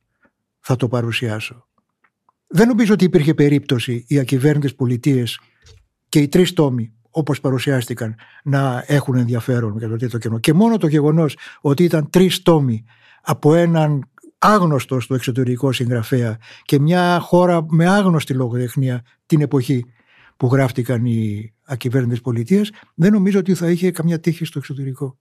C: θα το παρουσιάσω. Δεν νομίζω ότι υπήρχε περίπτωση οι ακυβέρνητες πολιτείες και οι τρεις τόμοι όπως παρουσιάστηκαν να έχουν ενδιαφέρον για το τρίτο κενό. Και μόνο το γεγονός ότι ήταν τρεις τόμοι από έναν άγνωστο στο εξωτερικό συγγραφέα και μια χώρα με άγνωστη λογοτεχνία την εποχή που γράφτηκαν οι ακυβέρνητες πολιτείες δεν νομίζω ότι θα είχε καμιά τύχη στο εξωτερικό.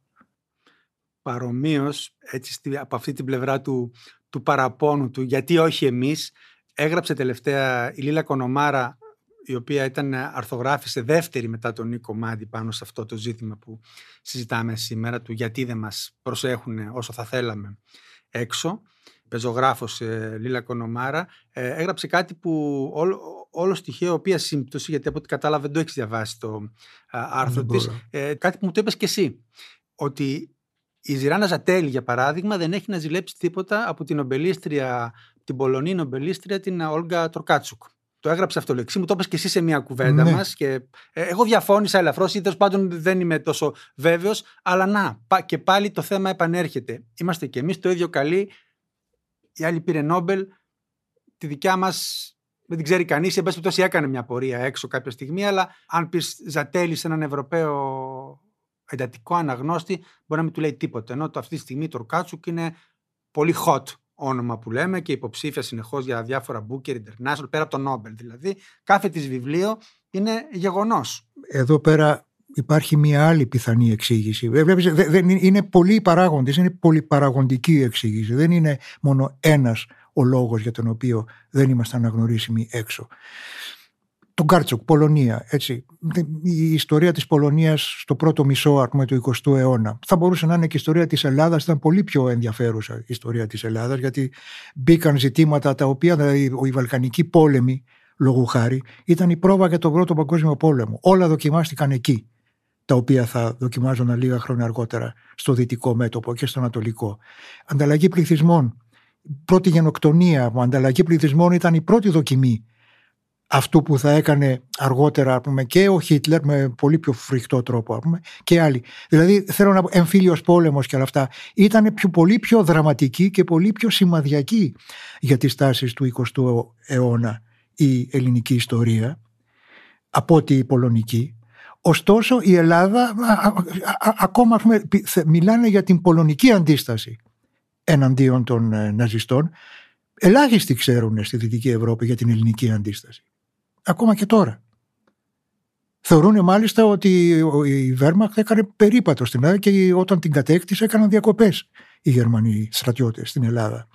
B: Παρομοίως, έτσι από αυτή την πλευρά του, του παραπόνου του, γιατί όχι εμείς, έγραψε τελευταία η Λίλα Κονομάρα, η οποία ήταν αρθογράφησε δεύτερη μετά τον Νίκο Μάντι πάνω σε αυτό το ζήτημα που συζητάμε σήμερα, του γιατί δεν μας προσέχουν όσο θα θέλαμε έξω. Πεζογράφος ε, Λίλα Κονομάρα, ε, έγραψε κάτι που όλο, όλο στοιχείο, οποία σύμπτωση, γιατί από ό,τι κατάλαβα δεν το έχεις διαβάσει το άρθρο της, ε, κάτι που μου το είπες και εσύ, ότι η Ζηράνα Ζατέλη, για παράδειγμα, δεν έχει να ζηλέψει τίποτα από την ομπελίστρια, την Πολωνή νομπελίστρια, την Όλγα Τροκάτσουκ. το έγραψε αυτό λεξί, μου το είπες και εσύ σε μια κουβέντα ναι. μας. Και ε, εγώ διαφώνησα ελαφρώς ή τέλος πάντων δεν είμαι τόσο βέβαιος. Αλλά να, και πάλι το θέμα επανέρχεται. Είμαστε και εμείς το ίδιο καλοί. Η άλλη πήρε Νόμπελ. Τη δικιά μας δεν την ξέρει κανείς. Εν πάση περιπτώσει έκανε μια πορεία έξω κάποια στιγμή. Αλλά αν πεις Ζατέλη σε έναν Ευρωπαίο εντατικό αναγνώστη, μπορεί να μην του λέει τίποτα. Ενώ το αυτή τη στιγμή το Ρουκάτσουκ είναι πολύ hot όνομα που λέμε και υποψήφια συνεχώς για διάφορα Booker International, πέρα από το Νόμπελ δηλαδή. Κάθε της βιβλίο είναι γεγονός.
C: Εδώ πέρα υπάρχει μια άλλη πιθανή εξήγηση. Ε, βλέπεις, δεν είναι πολλοί παράγοντες, είναι πολυπαραγοντική εξήγηση. Δεν είναι μόνο ένας ο λόγος για τον οποίο δεν είμαστε αναγνωρίσιμοι έξω Τοκάρτσουκ, Πολωνία. Έτσι. Η ιστορία της Πολωνίας στο πρώτο μισό πούμε, του 20ου αιώνα. Θα μπορούσε να είναι και η ιστορία της Ελλάδας, ήταν πολύ πιο ενδιαφέρουσα η ιστορία της Ελλάδας, γιατί μπήκαν ζητήματα τα οποία δηλαδή, οι Βαλκανικοί πόλεμοι, λόγου χάρη, ήταν η πρόβα για τον πρώτο παγκόσμιο πόλεμο. Όλα δοκιμάστηκαν εκεί τα οποία θα δοκιμάζονταν λίγα χρόνια αργότερα στο δυτικό μέτωπο και στο ανατολικό. Ανταλλαγή πληθυσμών. Πρώτη γενοκτονία, ανταλλαγή πληθυσμών ήταν η πρώτη δοκιμή αυτού που θα έκανε αργότερα πούμε, και ο Χίτλερ με πολύ πιο φρικτό τρόπο πούμε, και άλλοι. Δηλαδή θέλω να πω εμφύλιος πόλεμος και όλα αυτά ήταν πιο, πολύ πιο δραματική και πολύ πιο σημαδιακή για τις τάσεις του 20ου αιώνα η ελληνική ιστορία από ότι η πολωνική. Ωστόσο η Ελλάδα ακόμα πούμε, μιλάνε για την πολωνική αντίσταση εναντίον των ε, ναζιστών. Ελάχιστοι ξέρουν στη Δυτική Ευρώπη για την ελληνική αντίσταση ακόμα και τώρα. Θεωρούν μάλιστα ότι η Βέρμαχτ έκανε περίπατο στην Ελλάδα και όταν την κατέκτησε έκαναν διακοπές οι Γερμανοί στρατιώτες στην Ελλάδα.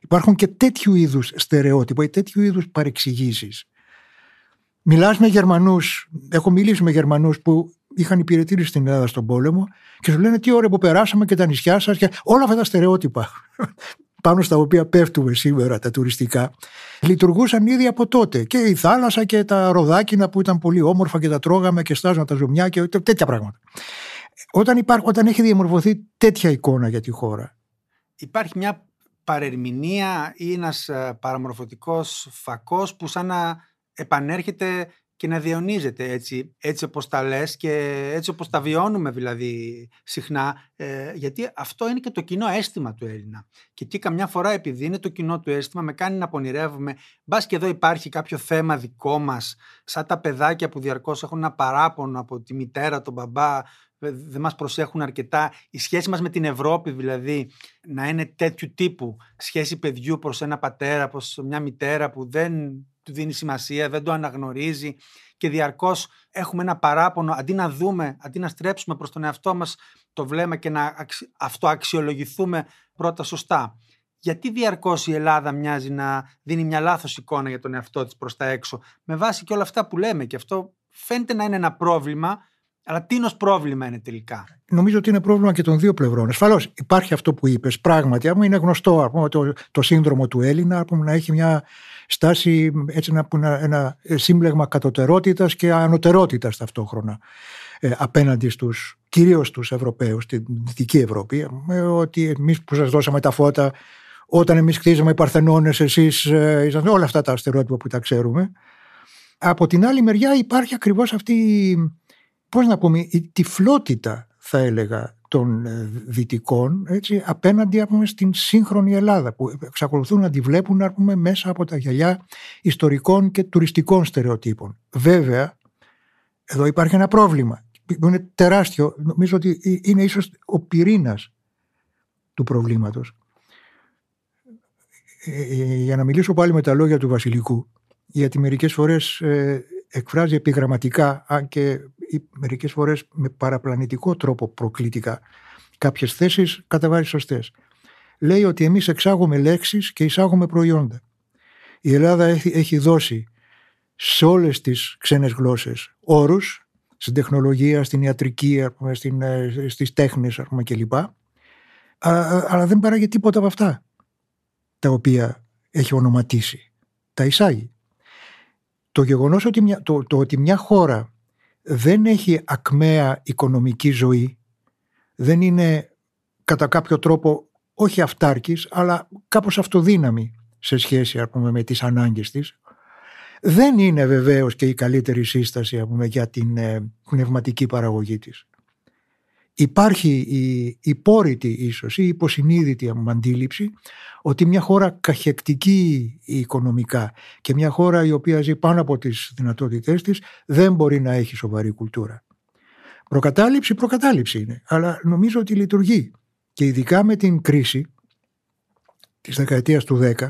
C: Υπάρχουν και τέτοιου είδους στερεότυπα ή τέτοιου είδους παρεξηγήσεις. Μιλάς με Γερμανούς, έχω μιλήσει με Γερμανούς που είχαν υπηρετήσεις στην Ελλάδα στον πόλεμο και σου λένε τι ώρα που περάσαμε και τα νησιά σας και όλα αυτά τα στερεότυπα πάνω στα οποία πέφτουμε σήμερα τα τουριστικά, λειτουργούσαν ήδη από τότε. Και η θάλασσα και τα ροδάκινα που ήταν πολύ όμορφα και τα τρώγαμε και στάζαν τα ζουμιά και τέτοια πράγματα. Όταν, υπάρχει, όταν έχει διαμορφωθεί τέτοια εικόνα για τη χώρα.
B: Υπάρχει μια παρερμηνία ή ένας ε, παραμορφωτικός φακός που σαν να επανέρχεται και να διαιωνίζεται έτσι, έτσι όπως τα λες και έτσι όπως τα βιώνουμε δηλαδή συχνά ε, γιατί αυτό είναι και το κοινό αίσθημα του Έλληνα. Και εκεί καμιά φορά επειδή είναι το κοινό του αίσθημα με κάνει να πονηρεύουμε μπας και εδώ υπάρχει κάποιο θέμα δικό μας σαν τα παιδάκια που διαρκώς έχουν ένα παράπονο από τη μητέρα, τον μπαμπά δεν μας προσέχουν αρκετά. Η σχέση μας με την Ευρώπη δηλαδή να είναι τέτοιου τύπου σχέση παιδιού προς ένα πατέρα, προς μια μητέρα που δεν του δίνει σημασία, δεν το αναγνωρίζει και διαρκώς έχουμε ένα παράπονο αντί να δούμε, αντί να στρέψουμε προς τον εαυτό μας το βλέμμα και να αυτοαξιολογηθούμε πρώτα σωστά. Γιατί διαρκώς η Ελλάδα μοιάζει να δίνει μια λάθος εικόνα για τον εαυτό της προς τα έξω; Με βάση και όλα αυτά που λέμε και αυτό φαίνεται να είναι ένα πρόβλημα αλλά τι πρόβλημα είναι τελικά;
C: Νομίζω ότι είναι πρόβλημα και των δύο πλευρών. Ασφαλώς υπάρχει αυτό που είπες. Πράγματι, είναι γνωστό πούμε, το, το σύνδρομο του Έλληνα πούμε, να έχει μια στάση, έτσι να πούμε, ένα σύμπλεγμα κατωτερότητας και ανωτερότητας ταυτόχρονα ε, απέναντι στους κυρίως του Ευρωπαίους, στην Δυτική Ευρώπη. Ε, ότι εμείς που σας δώσαμε τα φώτα, όταν εμείς χτίζαμε οι Παρθενώνες, εσείς ε, ήσασταν όλα αυτά τα αστερότυπα που τα ξέρουμε. Από την άλλη μεριά υπάρχει ακριβώς αυτή πώς να πούμε, η τυφλότητα θα έλεγα των ε, δυτικών έτσι, απέναντι πούμε, στην σύγχρονη Ελλάδα που εξακολουθούν να τη βλέπουν πούμε, μέσα από τα γυαλιά ιστορικών και τουριστικών στερεοτύπων. Βέβαια, εδώ υπάρχει ένα πρόβλημα που είναι τεράστιο. Νομίζω ότι είναι ίσως ο πυρήνας του προβλήματος. Ε, ε, για να μιλήσω πάλι με τα λόγια του Βασιλικού, γιατί μερικές φορές εκφράζει επιγραμματικά, αν και μερικές φορές με παραπλανητικό τρόπο προκλητικά, κάποιες θέσεις κατά βάση σωστές. Λέει ότι εμείς εξάγουμε λέξεις και εισάγουμε προϊόντα. Η Ελλάδα έχει, έχει δώσει σε όλες τις ξένες γλώσσες όρους, στην τεχνολογία, στην ιατρική, στην, ε, στις τέχνες κλπ. Αλλά δεν παράγει τίποτα από αυτά τα οποία έχει ονοματίσει. Τα εισάγει. Το γεγονός ότι μια, το, το ότι μια χώρα δεν έχει ακμαία οικονομική ζωή, δεν είναι κατά κάποιο τρόπο όχι αυτάρκης, αλλά κάπως αυτοδύναμη σε σχέση πούμε, με τις ανάγκες της, δεν είναι βεβαίως και η καλύτερη σύσταση πούμε, για την ε, πνευματική παραγωγή της. Υπάρχει η υπόρρητη ίσως ή η υποσυνείδητη αντίληψη ότι μια χώρα καχεκτική οικονομικά και μια χώρα η οποία ζει πάνω από τις δυνατότητές της δεν μπορεί να έχει σοβαρή κουλτούρα. Προκατάληψη, προκατάληψη είναι, αλλά νομίζω ότι λειτουργεί. Και ειδικά με την κρίση της δεκαετίας του 10,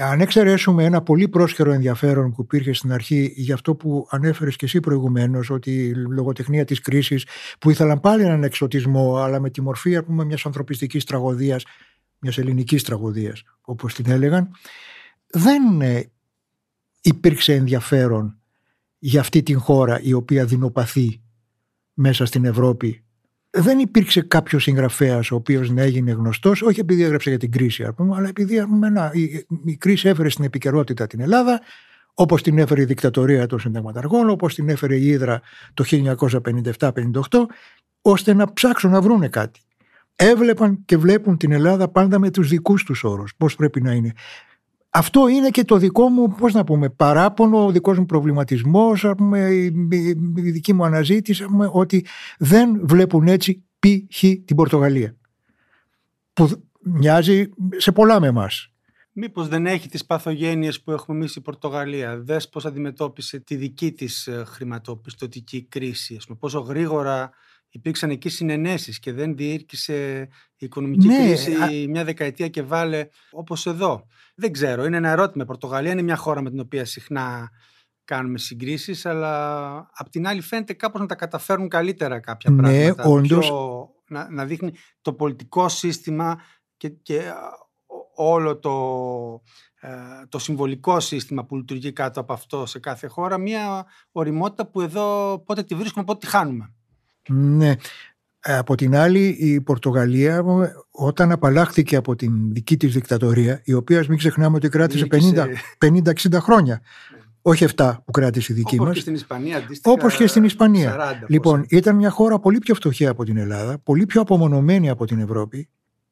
C: αν εξαιρέσουμε ένα πολύ πρόσχερο ενδιαφέρον που υπήρχε στην αρχή για αυτό που ανέφερες και εσύ προηγουμένως ότι η λογοτεχνία της κρίσης που ήθελαν πάλι έναν εξωτισμό αλλά με τη μορφή πούμε, μιας ανθρωπιστικής τραγωδίας, μιας ελληνικής τραγωδίας όπως την έλεγαν δεν ε, υπήρξε ενδιαφέρον για αυτή την χώρα η οποία δεινοπαθεί μέσα στην Ευρώπη δεν υπήρξε κάποιος συγγραφέας ο οποίος να έγινε γνωστός, όχι επειδή έγραψε για την κρίση, πούμε, αλλά επειδή πούμε, να, η, η, κρίση έφερε στην επικαιρότητα την Ελλάδα, όπως την έφερε η δικτατορία των συνταγματαργών, όπως την έφερε η Ήδρα το 1957-58, ώστε να ψάξουν να βρούνε κάτι. Έβλεπαν και βλέπουν την Ελλάδα πάντα με τους δικούς τους όρους, πώς πρέπει να είναι. Αυτό είναι και το δικό μου, πώς να πούμε, παράπονο, ο δικός μου προβληματισμός, η, δική μου αναζήτηση, ότι δεν βλέπουν έτσι π.χ. την Πορτογαλία. Που μοιάζει σε πολλά με εμάς.
B: Μήπως δεν έχει τις παθογένειες που έχουμε εμείς η Πορτογαλία; Δες πώς αντιμετώπισε τη δική της ε, χρηματοπιστωτική κρίση. πόσο γρήγορα υπήρξαν εκεί συνενέσεις και δεν διήρκησε η οικονομική ναι, κρίση μια δεκαετία και βάλε όπως εδώ. Δεν ξέρω, είναι ένα ερώτημα. Η Πορτογαλία είναι μια χώρα με την οποία συχνά κάνουμε συγκρίσεις, αλλά απ' την άλλη φαίνεται κάπως να τα καταφέρουν καλύτερα κάποια
C: ναι,
B: πράγματα.
C: Όντως.
B: Πιο, να, να δείχνει το πολιτικό σύστημα και, και όλο το, ε, το συμβολικό σύστημα που λειτουργεί κάτω από αυτό σε κάθε χώρα μια οριμότητα που εδώ πότε τη βρίσκουμε, πότε τη χάνουμε.
C: Ναι. Ε, από την άλλη η Πορτογαλία όταν απαλλάχθηκε από την δική της δικτατορία η οποία μην ξεχνάμε ότι κράτησε 50-60 χρόνια ναι. όχι 7 που κράτησε η δική
B: Όπως
C: μας.
B: Και στην Ισπανία, αντίστοιχα,
C: Όπως και στην Ισπανία. 40, λοιπόν, ήταν μια χώρα πολύ πιο φτωχή από την Ελλάδα, πολύ πιο απομονωμένη από την Ευρώπη.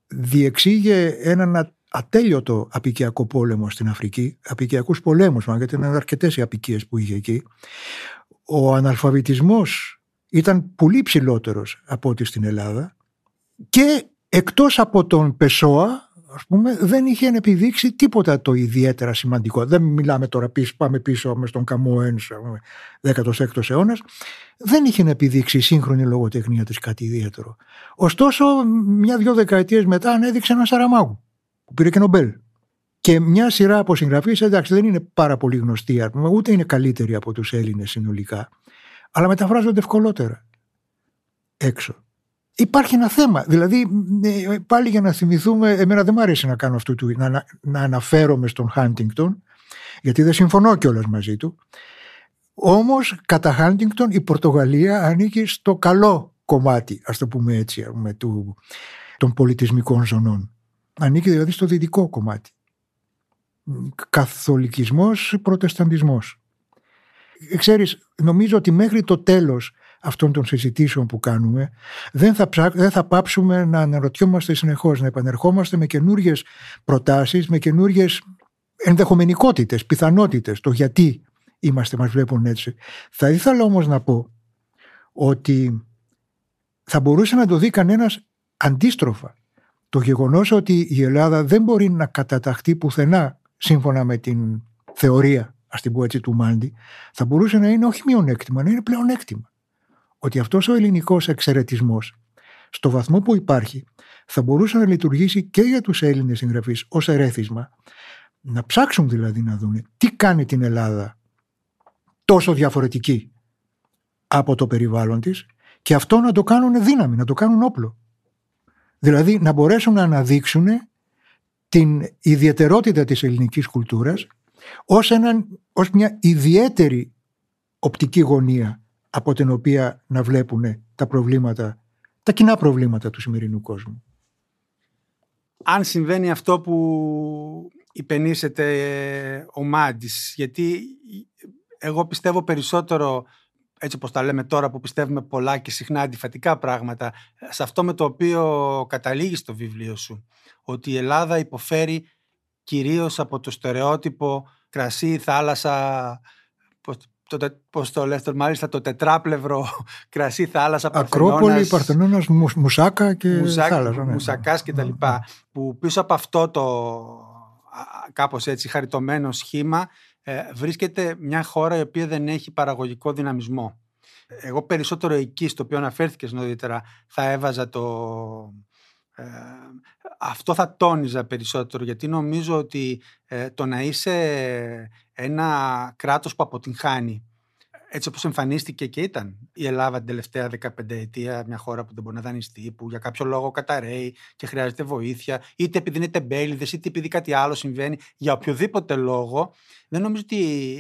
C: Διεξήγε έναν ατέλειωτο απικιακό πόλεμο στην Αφρική, απικιακούς πολέμους, γιατί ήταν αρκετές οι απικίες που είχε εκεί. Ο αναλφαβητισμός ήταν πολύ ψηλότερος από ό,τι στην Ελλάδα και εκτός από τον Πεσόα ας πούμε, δεν είχε επιδείξει τίποτα το ιδιαίτερα σημαντικό. Δεν μιλάμε τώρα πίσω, πάμε πίσω με στον Καμό Ένς, 16ος αιώνας. Δεν είχε επιδείξει η σύγχρονη λογοτεχνία της κάτι ιδιαίτερο. Ωστόσο, μια-δυο δεκαετίες μετά ανέδειξε ένα Σαραμάγου, που πήρε και Νομπέλ. Και μια σειρά από συγγραφείς, εντάξει, δεν είναι πάρα πολύ γνωστοί, ούτε είναι καλύτεροι από τους Έλληνες συνολικά αλλά μεταφράζονται ευκολότερα έξω. Υπάρχει ένα θέμα. Δηλαδή, ε, πάλι για να θυμηθούμε, εμένα δεν μου αρέσει να κάνω αυτό, να, να αναφέρομαι στον Χάντιγκτον, γιατί δεν συμφωνώ κιόλας μαζί του. Όμως, κατά Χάντιγκτον, η Πορτογαλία ανήκει στο καλό κομμάτι, ας το πούμε έτσι, με του, των πολιτισμικών ζωνών. Ανήκει δηλαδή στο δυτικό κομμάτι. Καθολικισμός, προτεσταντισμός ξέρεις, νομίζω ότι μέχρι το τέλος αυτών των συζητήσεων που κάνουμε δεν θα, δεν θα πάψουμε να αναρωτιόμαστε συνεχώς, να επανερχόμαστε με καινούριε προτάσεις, με καινούριε ενδεχομενικότητες, πιθανότητες, το γιατί είμαστε, μας βλέπουν έτσι. Θα ήθελα όμως να πω ότι θα μπορούσε να το δει κανένας αντίστροφα. Το γεγονός ότι η Ελλάδα δεν μπορεί να καταταχθεί πουθενά σύμφωνα με την θεωρία ας την πω έτσι, του Μάντι, θα μπορούσε να είναι όχι μειονέκτημα, να είναι πλεονέκτημα. Ότι αυτός ο ελληνικός εξαιρετισμός, στο βαθμό που υπάρχει, θα μπορούσε να λειτουργήσει και για τους Έλληνες συγγραφείς ως ερέθισμα, να ψάξουν δηλαδή να δουν τι κάνει την Ελλάδα τόσο διαφορετική από το περιβάλλον της και αυτό να το κάνουν δύναμη, να το κάνουν όπλο. Δηλαδή να μπορέσουν να αναδείξουν την ιδιαιτερότητα της ελληνικής κουλτούρας ως, έναν, ως μια ιδιαίτερη οπτική γωνία από την οποία να βλέπουν τα προβλήματα, τα κοινά προβλήματα του σημερινού κόσμου.
B: Αν συμβαίνει αυτό που υπενήσεται ο Μάντης, γιατί εγώ πιστεύω περισσότερο έτσι όπως τα λέμε τώρα που πιστεύουμε πολλά και συχνά αντιφατικά πράγματα, σε αυτό με το οποίο καταλήγει στο βιβλίο σου, ότι η Ελλάδα υποφέρει κυρίως από το στερεότυπο κρασί, θάλασσα, πώς, το, πώς το λες, μάλιστα το τετράπλευρο κρασί, θάλασσα,
C: Ακρόπολη, Παρθενώνας, Μουσάκα και Μουσάκ, θάλασσα.
B: Ναι. Μουσακάς και τα λοιπά. Που πίσω από αυτό το κάπως έτσι χαριτωμένο σχήμα ε, βρίσκεται μια χώρα η οποία δεν έχει παραγωγικό δυναμισμό. Εγώ περισσότερο εκεί, στο οποίο αναφέρθηκες νωρίτερα, θα έβαζα το... Ε, αυτό θα τόνιζα περισσότερο, γιατί νομίζω ότι ε, το να είσαι ένα κράτος που αποτυγχάνει, έτσι όπως εμφανίστηκε και ήταν η Ελλάδα την τελευταία 15 ετία, μια χώρα που δεν μπορεί να δανειστεί, που για κάποιο λόγο καταραίει και χρειάζεται βοήθεια, είτε επειδή είναι τεμπέληδες, είτε επειδή κάτι άλλο συμβαίνει, για οποιοδήποτε λόγο, δεν νομίζω ότι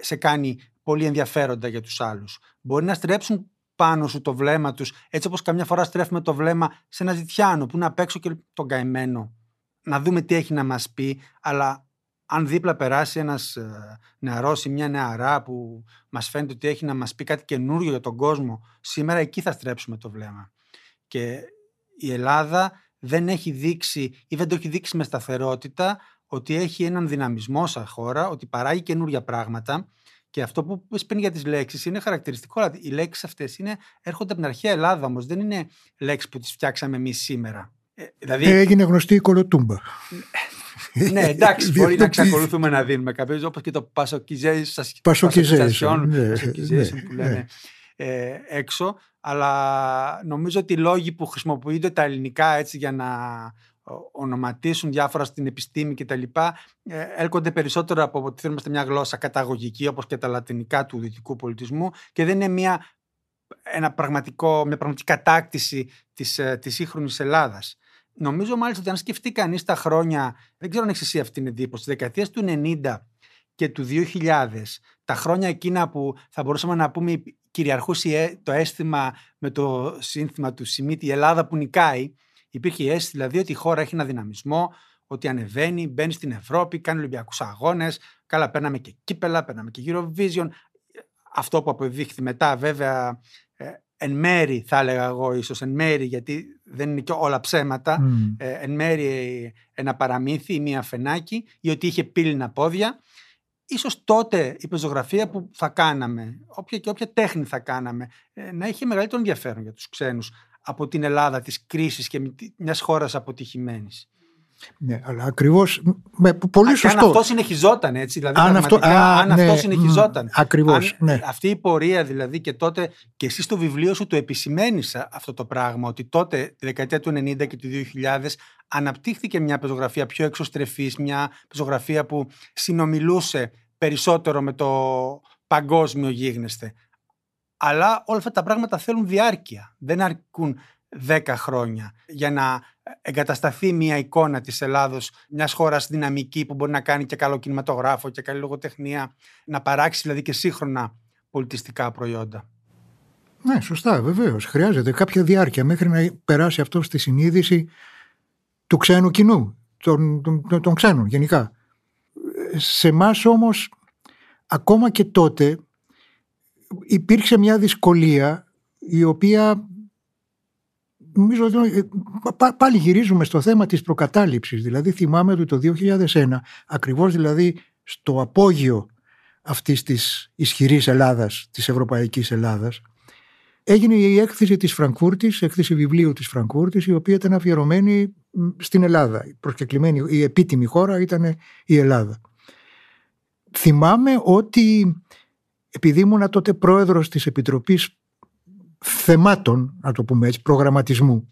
B: σε κάνει πολύ ενδιαφέροντα για τους άλλους. Μπορεί να στρέψουν πάνω σου το βλέμμα τους, έτσι όπως καμιά φορά στρέφουμε το βλέμμα σε ένα ζητιάνο που είναι απ' έξω και τον καημένο. Να δούμε τι έχει να μας πει, αλλά αν δίπλα περάσει ένας ε, νεαρός ή μια νεαρά που μας φαίνεται ότι έχει να μας πει κάτι καινούριο για τον κόσμο, σήμερα εκεί θα στρέψουμε το βλέμμα. Και η Ελλάδα δεν έχει δείξει ή δεν το έχει δείξει με σταθερότητα ότι έχει έναν δυναμισμό σαν χώρα, ότι παράγει καινούρια πράγματα και αυτό που πει πριν για τις λέξεις είναι χαρακτηριστικό, αλλά οι λέξεις αυτές έρχονται από την αρχαία Ελλάδα όμως. Δεν είναι λέξεις που τις φτιάξαμε εμείς σήμερα.
C: Ε, δηλαδή... Ε, έγινε γνωστή η κολοτούμπα.
B: ναι, εντάξει, μπορεί να εξακολουθούμε να δίνουμε κάποιος, όπως και το πασοκιζέισιον ναι, ναι, που λένε ναι. ε, έξω. Αλλά νομίζω ότι οι λόγοι που χρησιμοποιούνται τα ελληνικά έτσι για να ονοματίσουν διάφορα στην επιστήμη κτλ. Ε, έρχονται περισσότερο από ότι θέλουμε μια γλώσσα καταγωγική όπως και τα λατινικά του δυτικού πολιτισμού και δεν είναι μια, ένα πραγματικό, μια πραγματική κατάκτηση της, ε, της σύγχρονης Ελλάδας. Νομίζω μάλιστα ότι αν σκεφτεί κανείς τα χρόνια, δεν ξέρω αν έχεις εσύ αυτή την εντύπωση, τις δεκαετίες του 90 και του 2000, τα χρόνια εκείνα που θα μπορούσαμε να πούμε κυριαρχούσε το αίσθημα με το σύνθημα του Σιμίτη, η Ελλάδα που νικάει, Υπήρχε η αίσθηση δηλαδή ότι η χώρα έχει ένα δυναμισμό, ότι ανεβαίνει, μπαίνει στην Ευρώπη, κάνει Ολυμπιακούς αγώνες. Καλά, παίρναμε και κύπελα, παίρναμε και Eurovision. Αυτό που αποδείχθη μετά, βέβαια, ε, εν μέρη θα έλεγα εγώ, ίσως εν μέρη, γιατί δεν είναι και όλα ψέματα. Ε, εν μέρη ένα παραμύθι ή μία φενάκι, ή ότι είχε πύληνα πόδια. Ίσως τότε η πεζογραφία που θα κάναμε, όποια και όποια τέχνη θα κάναμε, ε, να είχε μεγαλύτερο ενδιαφέρον για τους ξένους από την Ελλάδα της κρίσης και μιας χώρας αποτυχημένης.
C: Ναι, αλλά ακριβώς. Πολύ σωστό.
B: Αν αυτό συνεχιζόταν έτσι. Δηλαδή, αν αυτό, α, αν ναι, αυτό συνεχιζόταν.
C: Ακριβώς. Ναι.
B: Αυτή η πορεία δηλαδή και τότε και εσύ στο βιβλίο σου το επισημαίνεις αυτό το πράγμα, ότι τότε τη δεκαετία του 90 και του 2000 αναπτύχθηκε μια πεζογραφία πιο εξωστρεφής, μια πεζογραφία που συνομιλούσε περισσότερο με το παγκόσμιο γίγνεσθε. Αλλά όλα αυτά τα πράγματα θέλουν διάρκεια. Δεν αρκούν 10 χρόνια για να εγκατασταθεί μια εικόνα της Ελλάδος, μιας χώρας δυναμική που μπορεί να κάνει και καλό κινηματογράφο και καλή λογοτεχνία, να παράξει δηλαδή και σύγχρονα πολιτιστικά προϊόντα.
C: Ναι, σωστά, βεβαίως. Χρειάζεται κάποια διάρκεια μέχρι να περάσει αυτό στη συνείδηση του ξένου κοινού, των, των, των ξένων γενικά. Σε εμάς όμως, ακόμα και τότε, υπήρξε μια δυσκολία η οποία νομίζω ότι πάλι γυρίζουμε στο θέμα της προκατάληψης. Δηλαδή θυμάμαι ότι το 2001, ακριβώς δηλαδή στο απόγειο αυτής της ισχυρής Ελλάδας, της Ευρωπαϊκής Ελλάδας, έγινε η έκθεση της Φραγκούρτης, έκθεση βιβλίου της Φραγκούρτης, η οποία ήταν αφιερωμένη στην Ελλάδα. Η προσκεκλημένη, η επίτιμη χώρα ήταν η Ελλάδα. Θυμάμαι ότι επειδή ήμουν τότε πρόεδρος της Επιτροπής Θεμάτων, να το πούμε έτσι, προγραμματισμού,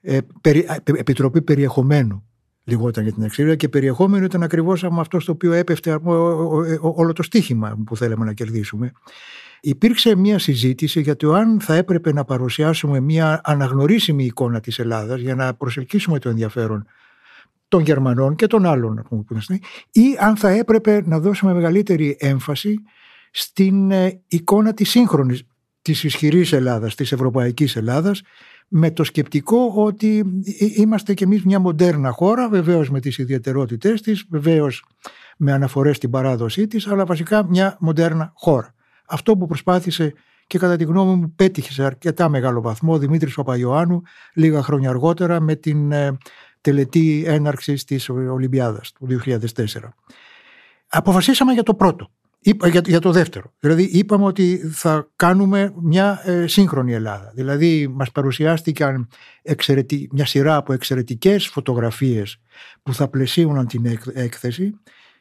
C: ε, περι, Επιτροπή Περιεχομένου, λιγότερο για την εξήγηση, και περιεχόμενο ήταν ακριβώς από αυτός στο οποίο έπεφτε όλο το στίχημα που θέλαμε να κερδίσουμε. Υπήρξε μια συζήτηση για το αν θα έπρεπε να παρουσιάσουμε μια αναγνωρίσιμη εικόνα της Ελλάδας για να προσελκύσουμε το ενδιαφέρον των Γερμανών και των άλλων ή αν θα έπρεπε να δώσουμε μεγαλύτερη έμφαση στην ε, εικόνα της σύγχρονης, της ισχυρής Ελλάδας, της ευρωπαϊκής Ελλάδας, με το σκεπτικό ότι είμαστε κι εμείς μια μοντέρνα χώρα, βεβαίως με τις ιδιαιτερότητές της, βεβαίως με αναφορές στην παράδοσή της, αλλά βασικά μια μοντέρνα χώρα. Αυτό που προσπάθησε και κατά τη γνώμη μου πέτυχε σε αρκετά μεγάλο βαθμό ο Δημήτρης Παπαϊωάννου λίγα χρόνια αργότερα με την ε, τελετή έναρξης της Ολυμπιάδας του 2004. Αποφασίσαμε για το πρώτο. Για, για το δεύτερο. Δηλαδή είπαμε ότι θα κάνουμε μια ε, σύγχρονη Ελλάδα. Δηλαδή μας παρουσιάστηκαν εξαιρετι... μια σειρά από εξαιρετικές φωτογραφίες που θα πλαισίωναν την έκθεση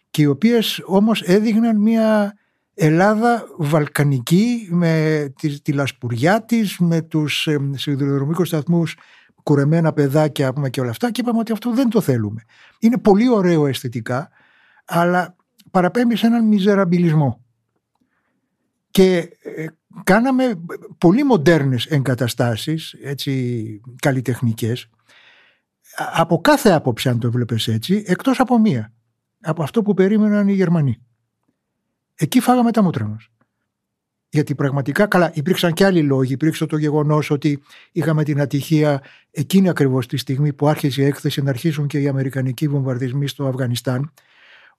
C: και οι οποίες όμως έδειχναν μια Ελλάδα βαλκανική με τη, τη λασπουριά της, με τους ε, σιδηροδρομικούς σταθμούς κουρεμένα παιδάκια πούμε, και όλα αυτά και είπαμε ότι αυτό δεν το θέλουμε. Είναι πολύ ωραίο αισθητικά αλλά παραπέμπει σε έναν μιζεραμπιλισμό. Και ε, κάναμε πολύ μοντέρνες εγκαταστάσεις, έτσι καλλιτεχνικές, από κάθε άποψη αν το βλέπεις έτσι, εκτός από μία. Από αυτό που περίμεναν οι Γερμανοί. Εκεί φάγαμε τα μούτρα μας. Γιατί πραγματικά, καλά, υπήρξαν και άλλοι λόγοι. Υπήρξε το γεγονός ότι είχαμε την ατυχία εκείνη ακριβώς τη στιγμή που άρχισε η έκθεση να αρχίσουν και οι Αμερικανικοί βομβαρδισμοί στο Αφγανιστάν.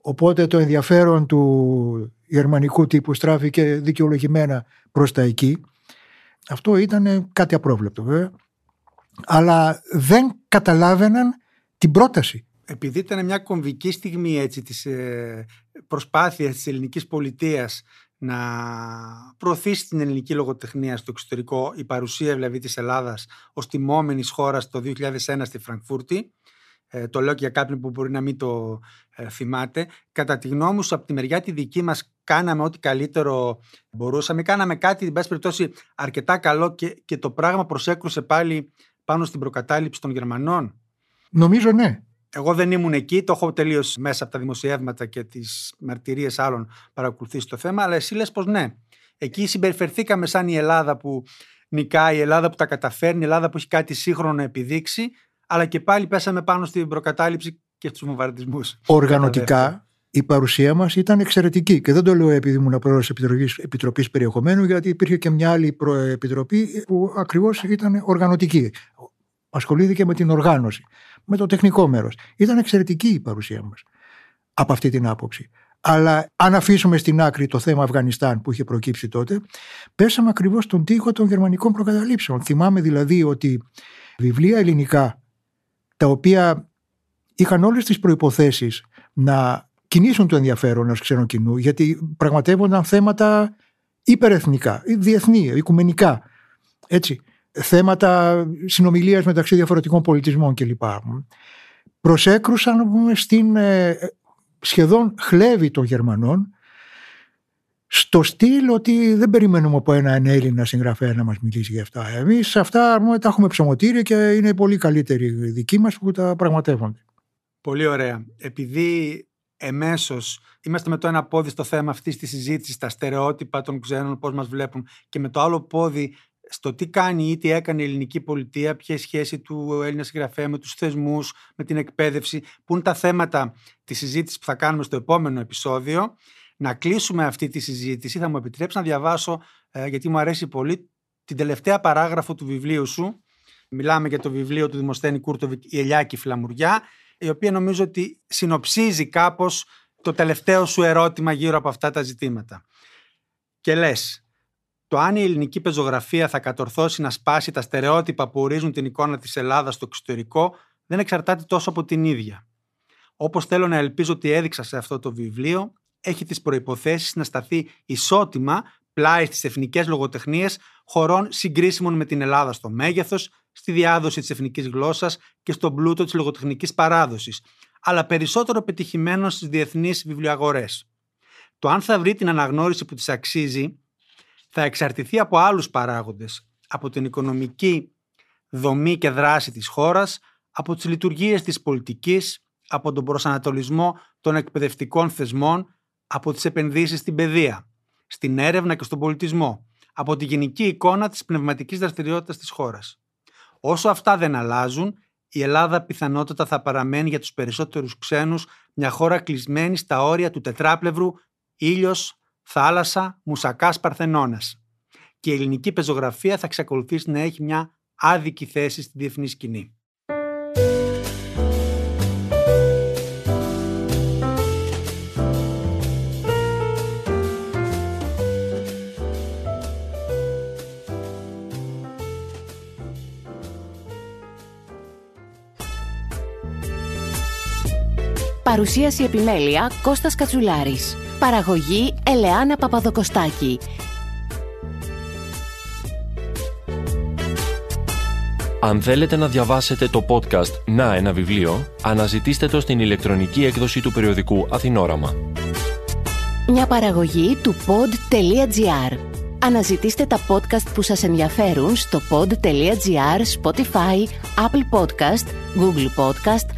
C: Οπότε το ενδιαφέρον του γερμανικού τύπου στράφηκε δικαιολογημένα προς τα εκεί. Αυτό ήταν κάτι απρόβλεπτο βέβαια. Αλλά δεν καταλάβαιναν την πρόταση.
B: Επειδή ήταν μια κομβική στιγμή έτσι της ε, προσπάθειας της ελληνικής πολιτείας να προωθήσει την ελληνική λογοτεχνία στο εξωτερικό η παρουσία δηλαδή της Ελλάδας ως τιμόμενης χώρας το 2001 στη Φραγκφούρτη ε, το λέω και για κάποιον που μπορεί να μην το ε, θυμάται. Κατά τη γνώμη σου, από τη μεριά τη δική μας, κάναμε ό,τι καλύτερο μπορούσαμε. Κάναμε κάτι, εν πάση περιπτώσει, αρκετά καλό και, και το πράγμα προσέκρουσε πάλι πάνω στην προκατάληψη των Γερμανών;
C: Νομίζω ναι.
B: Εγώ δεν ήμουν εκεί, το έχω τελείως μέσα από τα δημοσιεύματα και τις μαρτυρίες άλλων παρακολουθήσει το θέμα, αλλά εσύ λες πως ναι. Εκεί συμπεριφερθήκαμε σαν η Ελλάδα που νικάει, η Ελλάδα που τα καταφέρνει, η Ελλάδα που έχει κάτι σύγχρονο να επιδείξει αλλά και πάλι πέσαμε πάνω στην προκατάληψη και στους βομβαρδισμούς.
C: Οργανωτικά η παρουσία μας ήταν εξαιρετική και δεν το λέω επειδή ήμουν πρόεδρος Επιτροπής, Επιτροπής Περιεχομένου γιατί υπήρχε και μια άλλη επιτροπή που ακριβώς ήταν οργανωτική. Ασχολήθηκε με την οργάνωση, με το τεχνικό μέρος. Ήταν εξαιρετική η παρουσία μας από αυτή την άποψη. Αλλά αν αφήσουμε στην άκρη το θέμα Αφγανιστάν που είχε προκύψει τότε, πέσαμε ακριβώς στον τοίχο των γερμανικών προκαταλήψεων. Θυμάμαι δηλαδή ότι βιβλία ελληνικά τα οποία είχαν όλες τις προϋποθέσεις να κινήσουν το ενδιαφέρον ενός ξένου κοινού γιατί πραγματεύονταν θέματα υπερεθνικά, διεθνή, οικουμενικά. Έτσι, θέματα συνομιλίας μεταξύ διαφορετικών πολιτισμών κλπ. Προσέκρουσαν στην ε, σχεδόν χλέβη των Γερμανών στο στυλ ότι δεν περιμένουμε από έναν Έλληνα συγγραφέα να μας μιλήσει για αυτά. Εμείς αυτά τα έχουμε ψωμοτήρια και είναι πολύ καλύτεροι δικοί μας που τα πραγματεύονται.
B: Πολύ ωραία. Επειδή εμέσως είμαστε με το ένα πόδι στο θέμα αυτής της συζήτησης, τα στερεότυπα των ξένων, πώς μας βλέπουν και με το άλλο πόδι στο τι κάνει ή τι έκανε η ελληνική πολιτεία, ποια είναι η σχέση του Έλληνα συγγραφέα με τους θεσμούς, με την εκπαίδευση, που είναι τα θέματα της συζήτησης που θα κάνουμε στο επόμενο επεισόδιο να κλείσουμε αυτή τη συζήτηση θα μου επιτρέψεις να διαβάσω, ε, γιατί μου αρέσει πολύ, την τελευταία παράγραφο του βιβλίου σου. Μιλάμε για το βιβλίο του Δημοσθένη Κούρτοβικ «Η Ελιά και η Φλαμουριά», η οποία νομίζω ότι συνοψίζει κάπως το τελευταίο σου ερώτημα γύρω από αυτά τα ζητήματα. Και λες, το αν η ελληνική πεζογραφία θα κατορθώσει να σπάσει τα στερεότυπα που ορίζουν την εικόνα της Ελλάδας στο εξωτερικό δεν εξαρτάται τόσο από την ίδια. Όπως θέλω να ελπίζω ότι έδειξα σε αυτό το βιβλίο, έχει τις προϋποθέσεις να σταθεί ισότιμα πλάι στις εθνικές λογοτεχνίες χωρών συγκρίσιμων με την Ελλάδα στο μέγεθος, στη διάδοση της εθνικής γλώσσας και στον πλούτο της λογοτεχνικής παράδοσης, αλλά περισσότερο πετυχημένο στις διεθνείς βιβλιοαγορές. Το αν θα βρει την αναγνώριση που της αξίζει θα εξαρτηθεί από άλλους παράγοντες, από την οικονομική δομή και δράση της χώρας, από τις λειτουργίες της πολιτικής, από τον προσανατολισμό των εκπαιδευτικών θεσμών από τις επενδύσεις στην παιδεία, στην έρευνα και στον πολιτισμό, από τη γενική εικόνα της πνευματικής δραστηριότητας της χώρας. Όσο αυτά δεν αλλάζουν, η Ελλάδα πιθανότατα θα παραμένει για τους περισσότερους ξένους μια χώρα κλεισμένη στα όρια του τετράπλευρου ήλιος, θάλασσα, μουσακάς παρθενώνας. Και η ελληνική πεζογραφία θα εξακολουθήσει να έχει μια άδικη θέση στη διεθνή σκηνή.
A: Παρουσίαση επιμέλεια Κώστας Κατσουλάρης. Παραγωγή Ελεάνα Παπαδοκοστάκη.
D: Αν θέλετε να διαβάσετε το podcast «Να ένα βιβλίο», αναζητήστε το στην ηλεκτρονική έκδοση του περιοδικού Αθηνόραμα.
A: Μια παραγωγή του pod.gr. Αναζητήστε τα podcast που σας ενδιαφέρουν στο pod.gr, Spotify, Apple Podcast, Google Podcast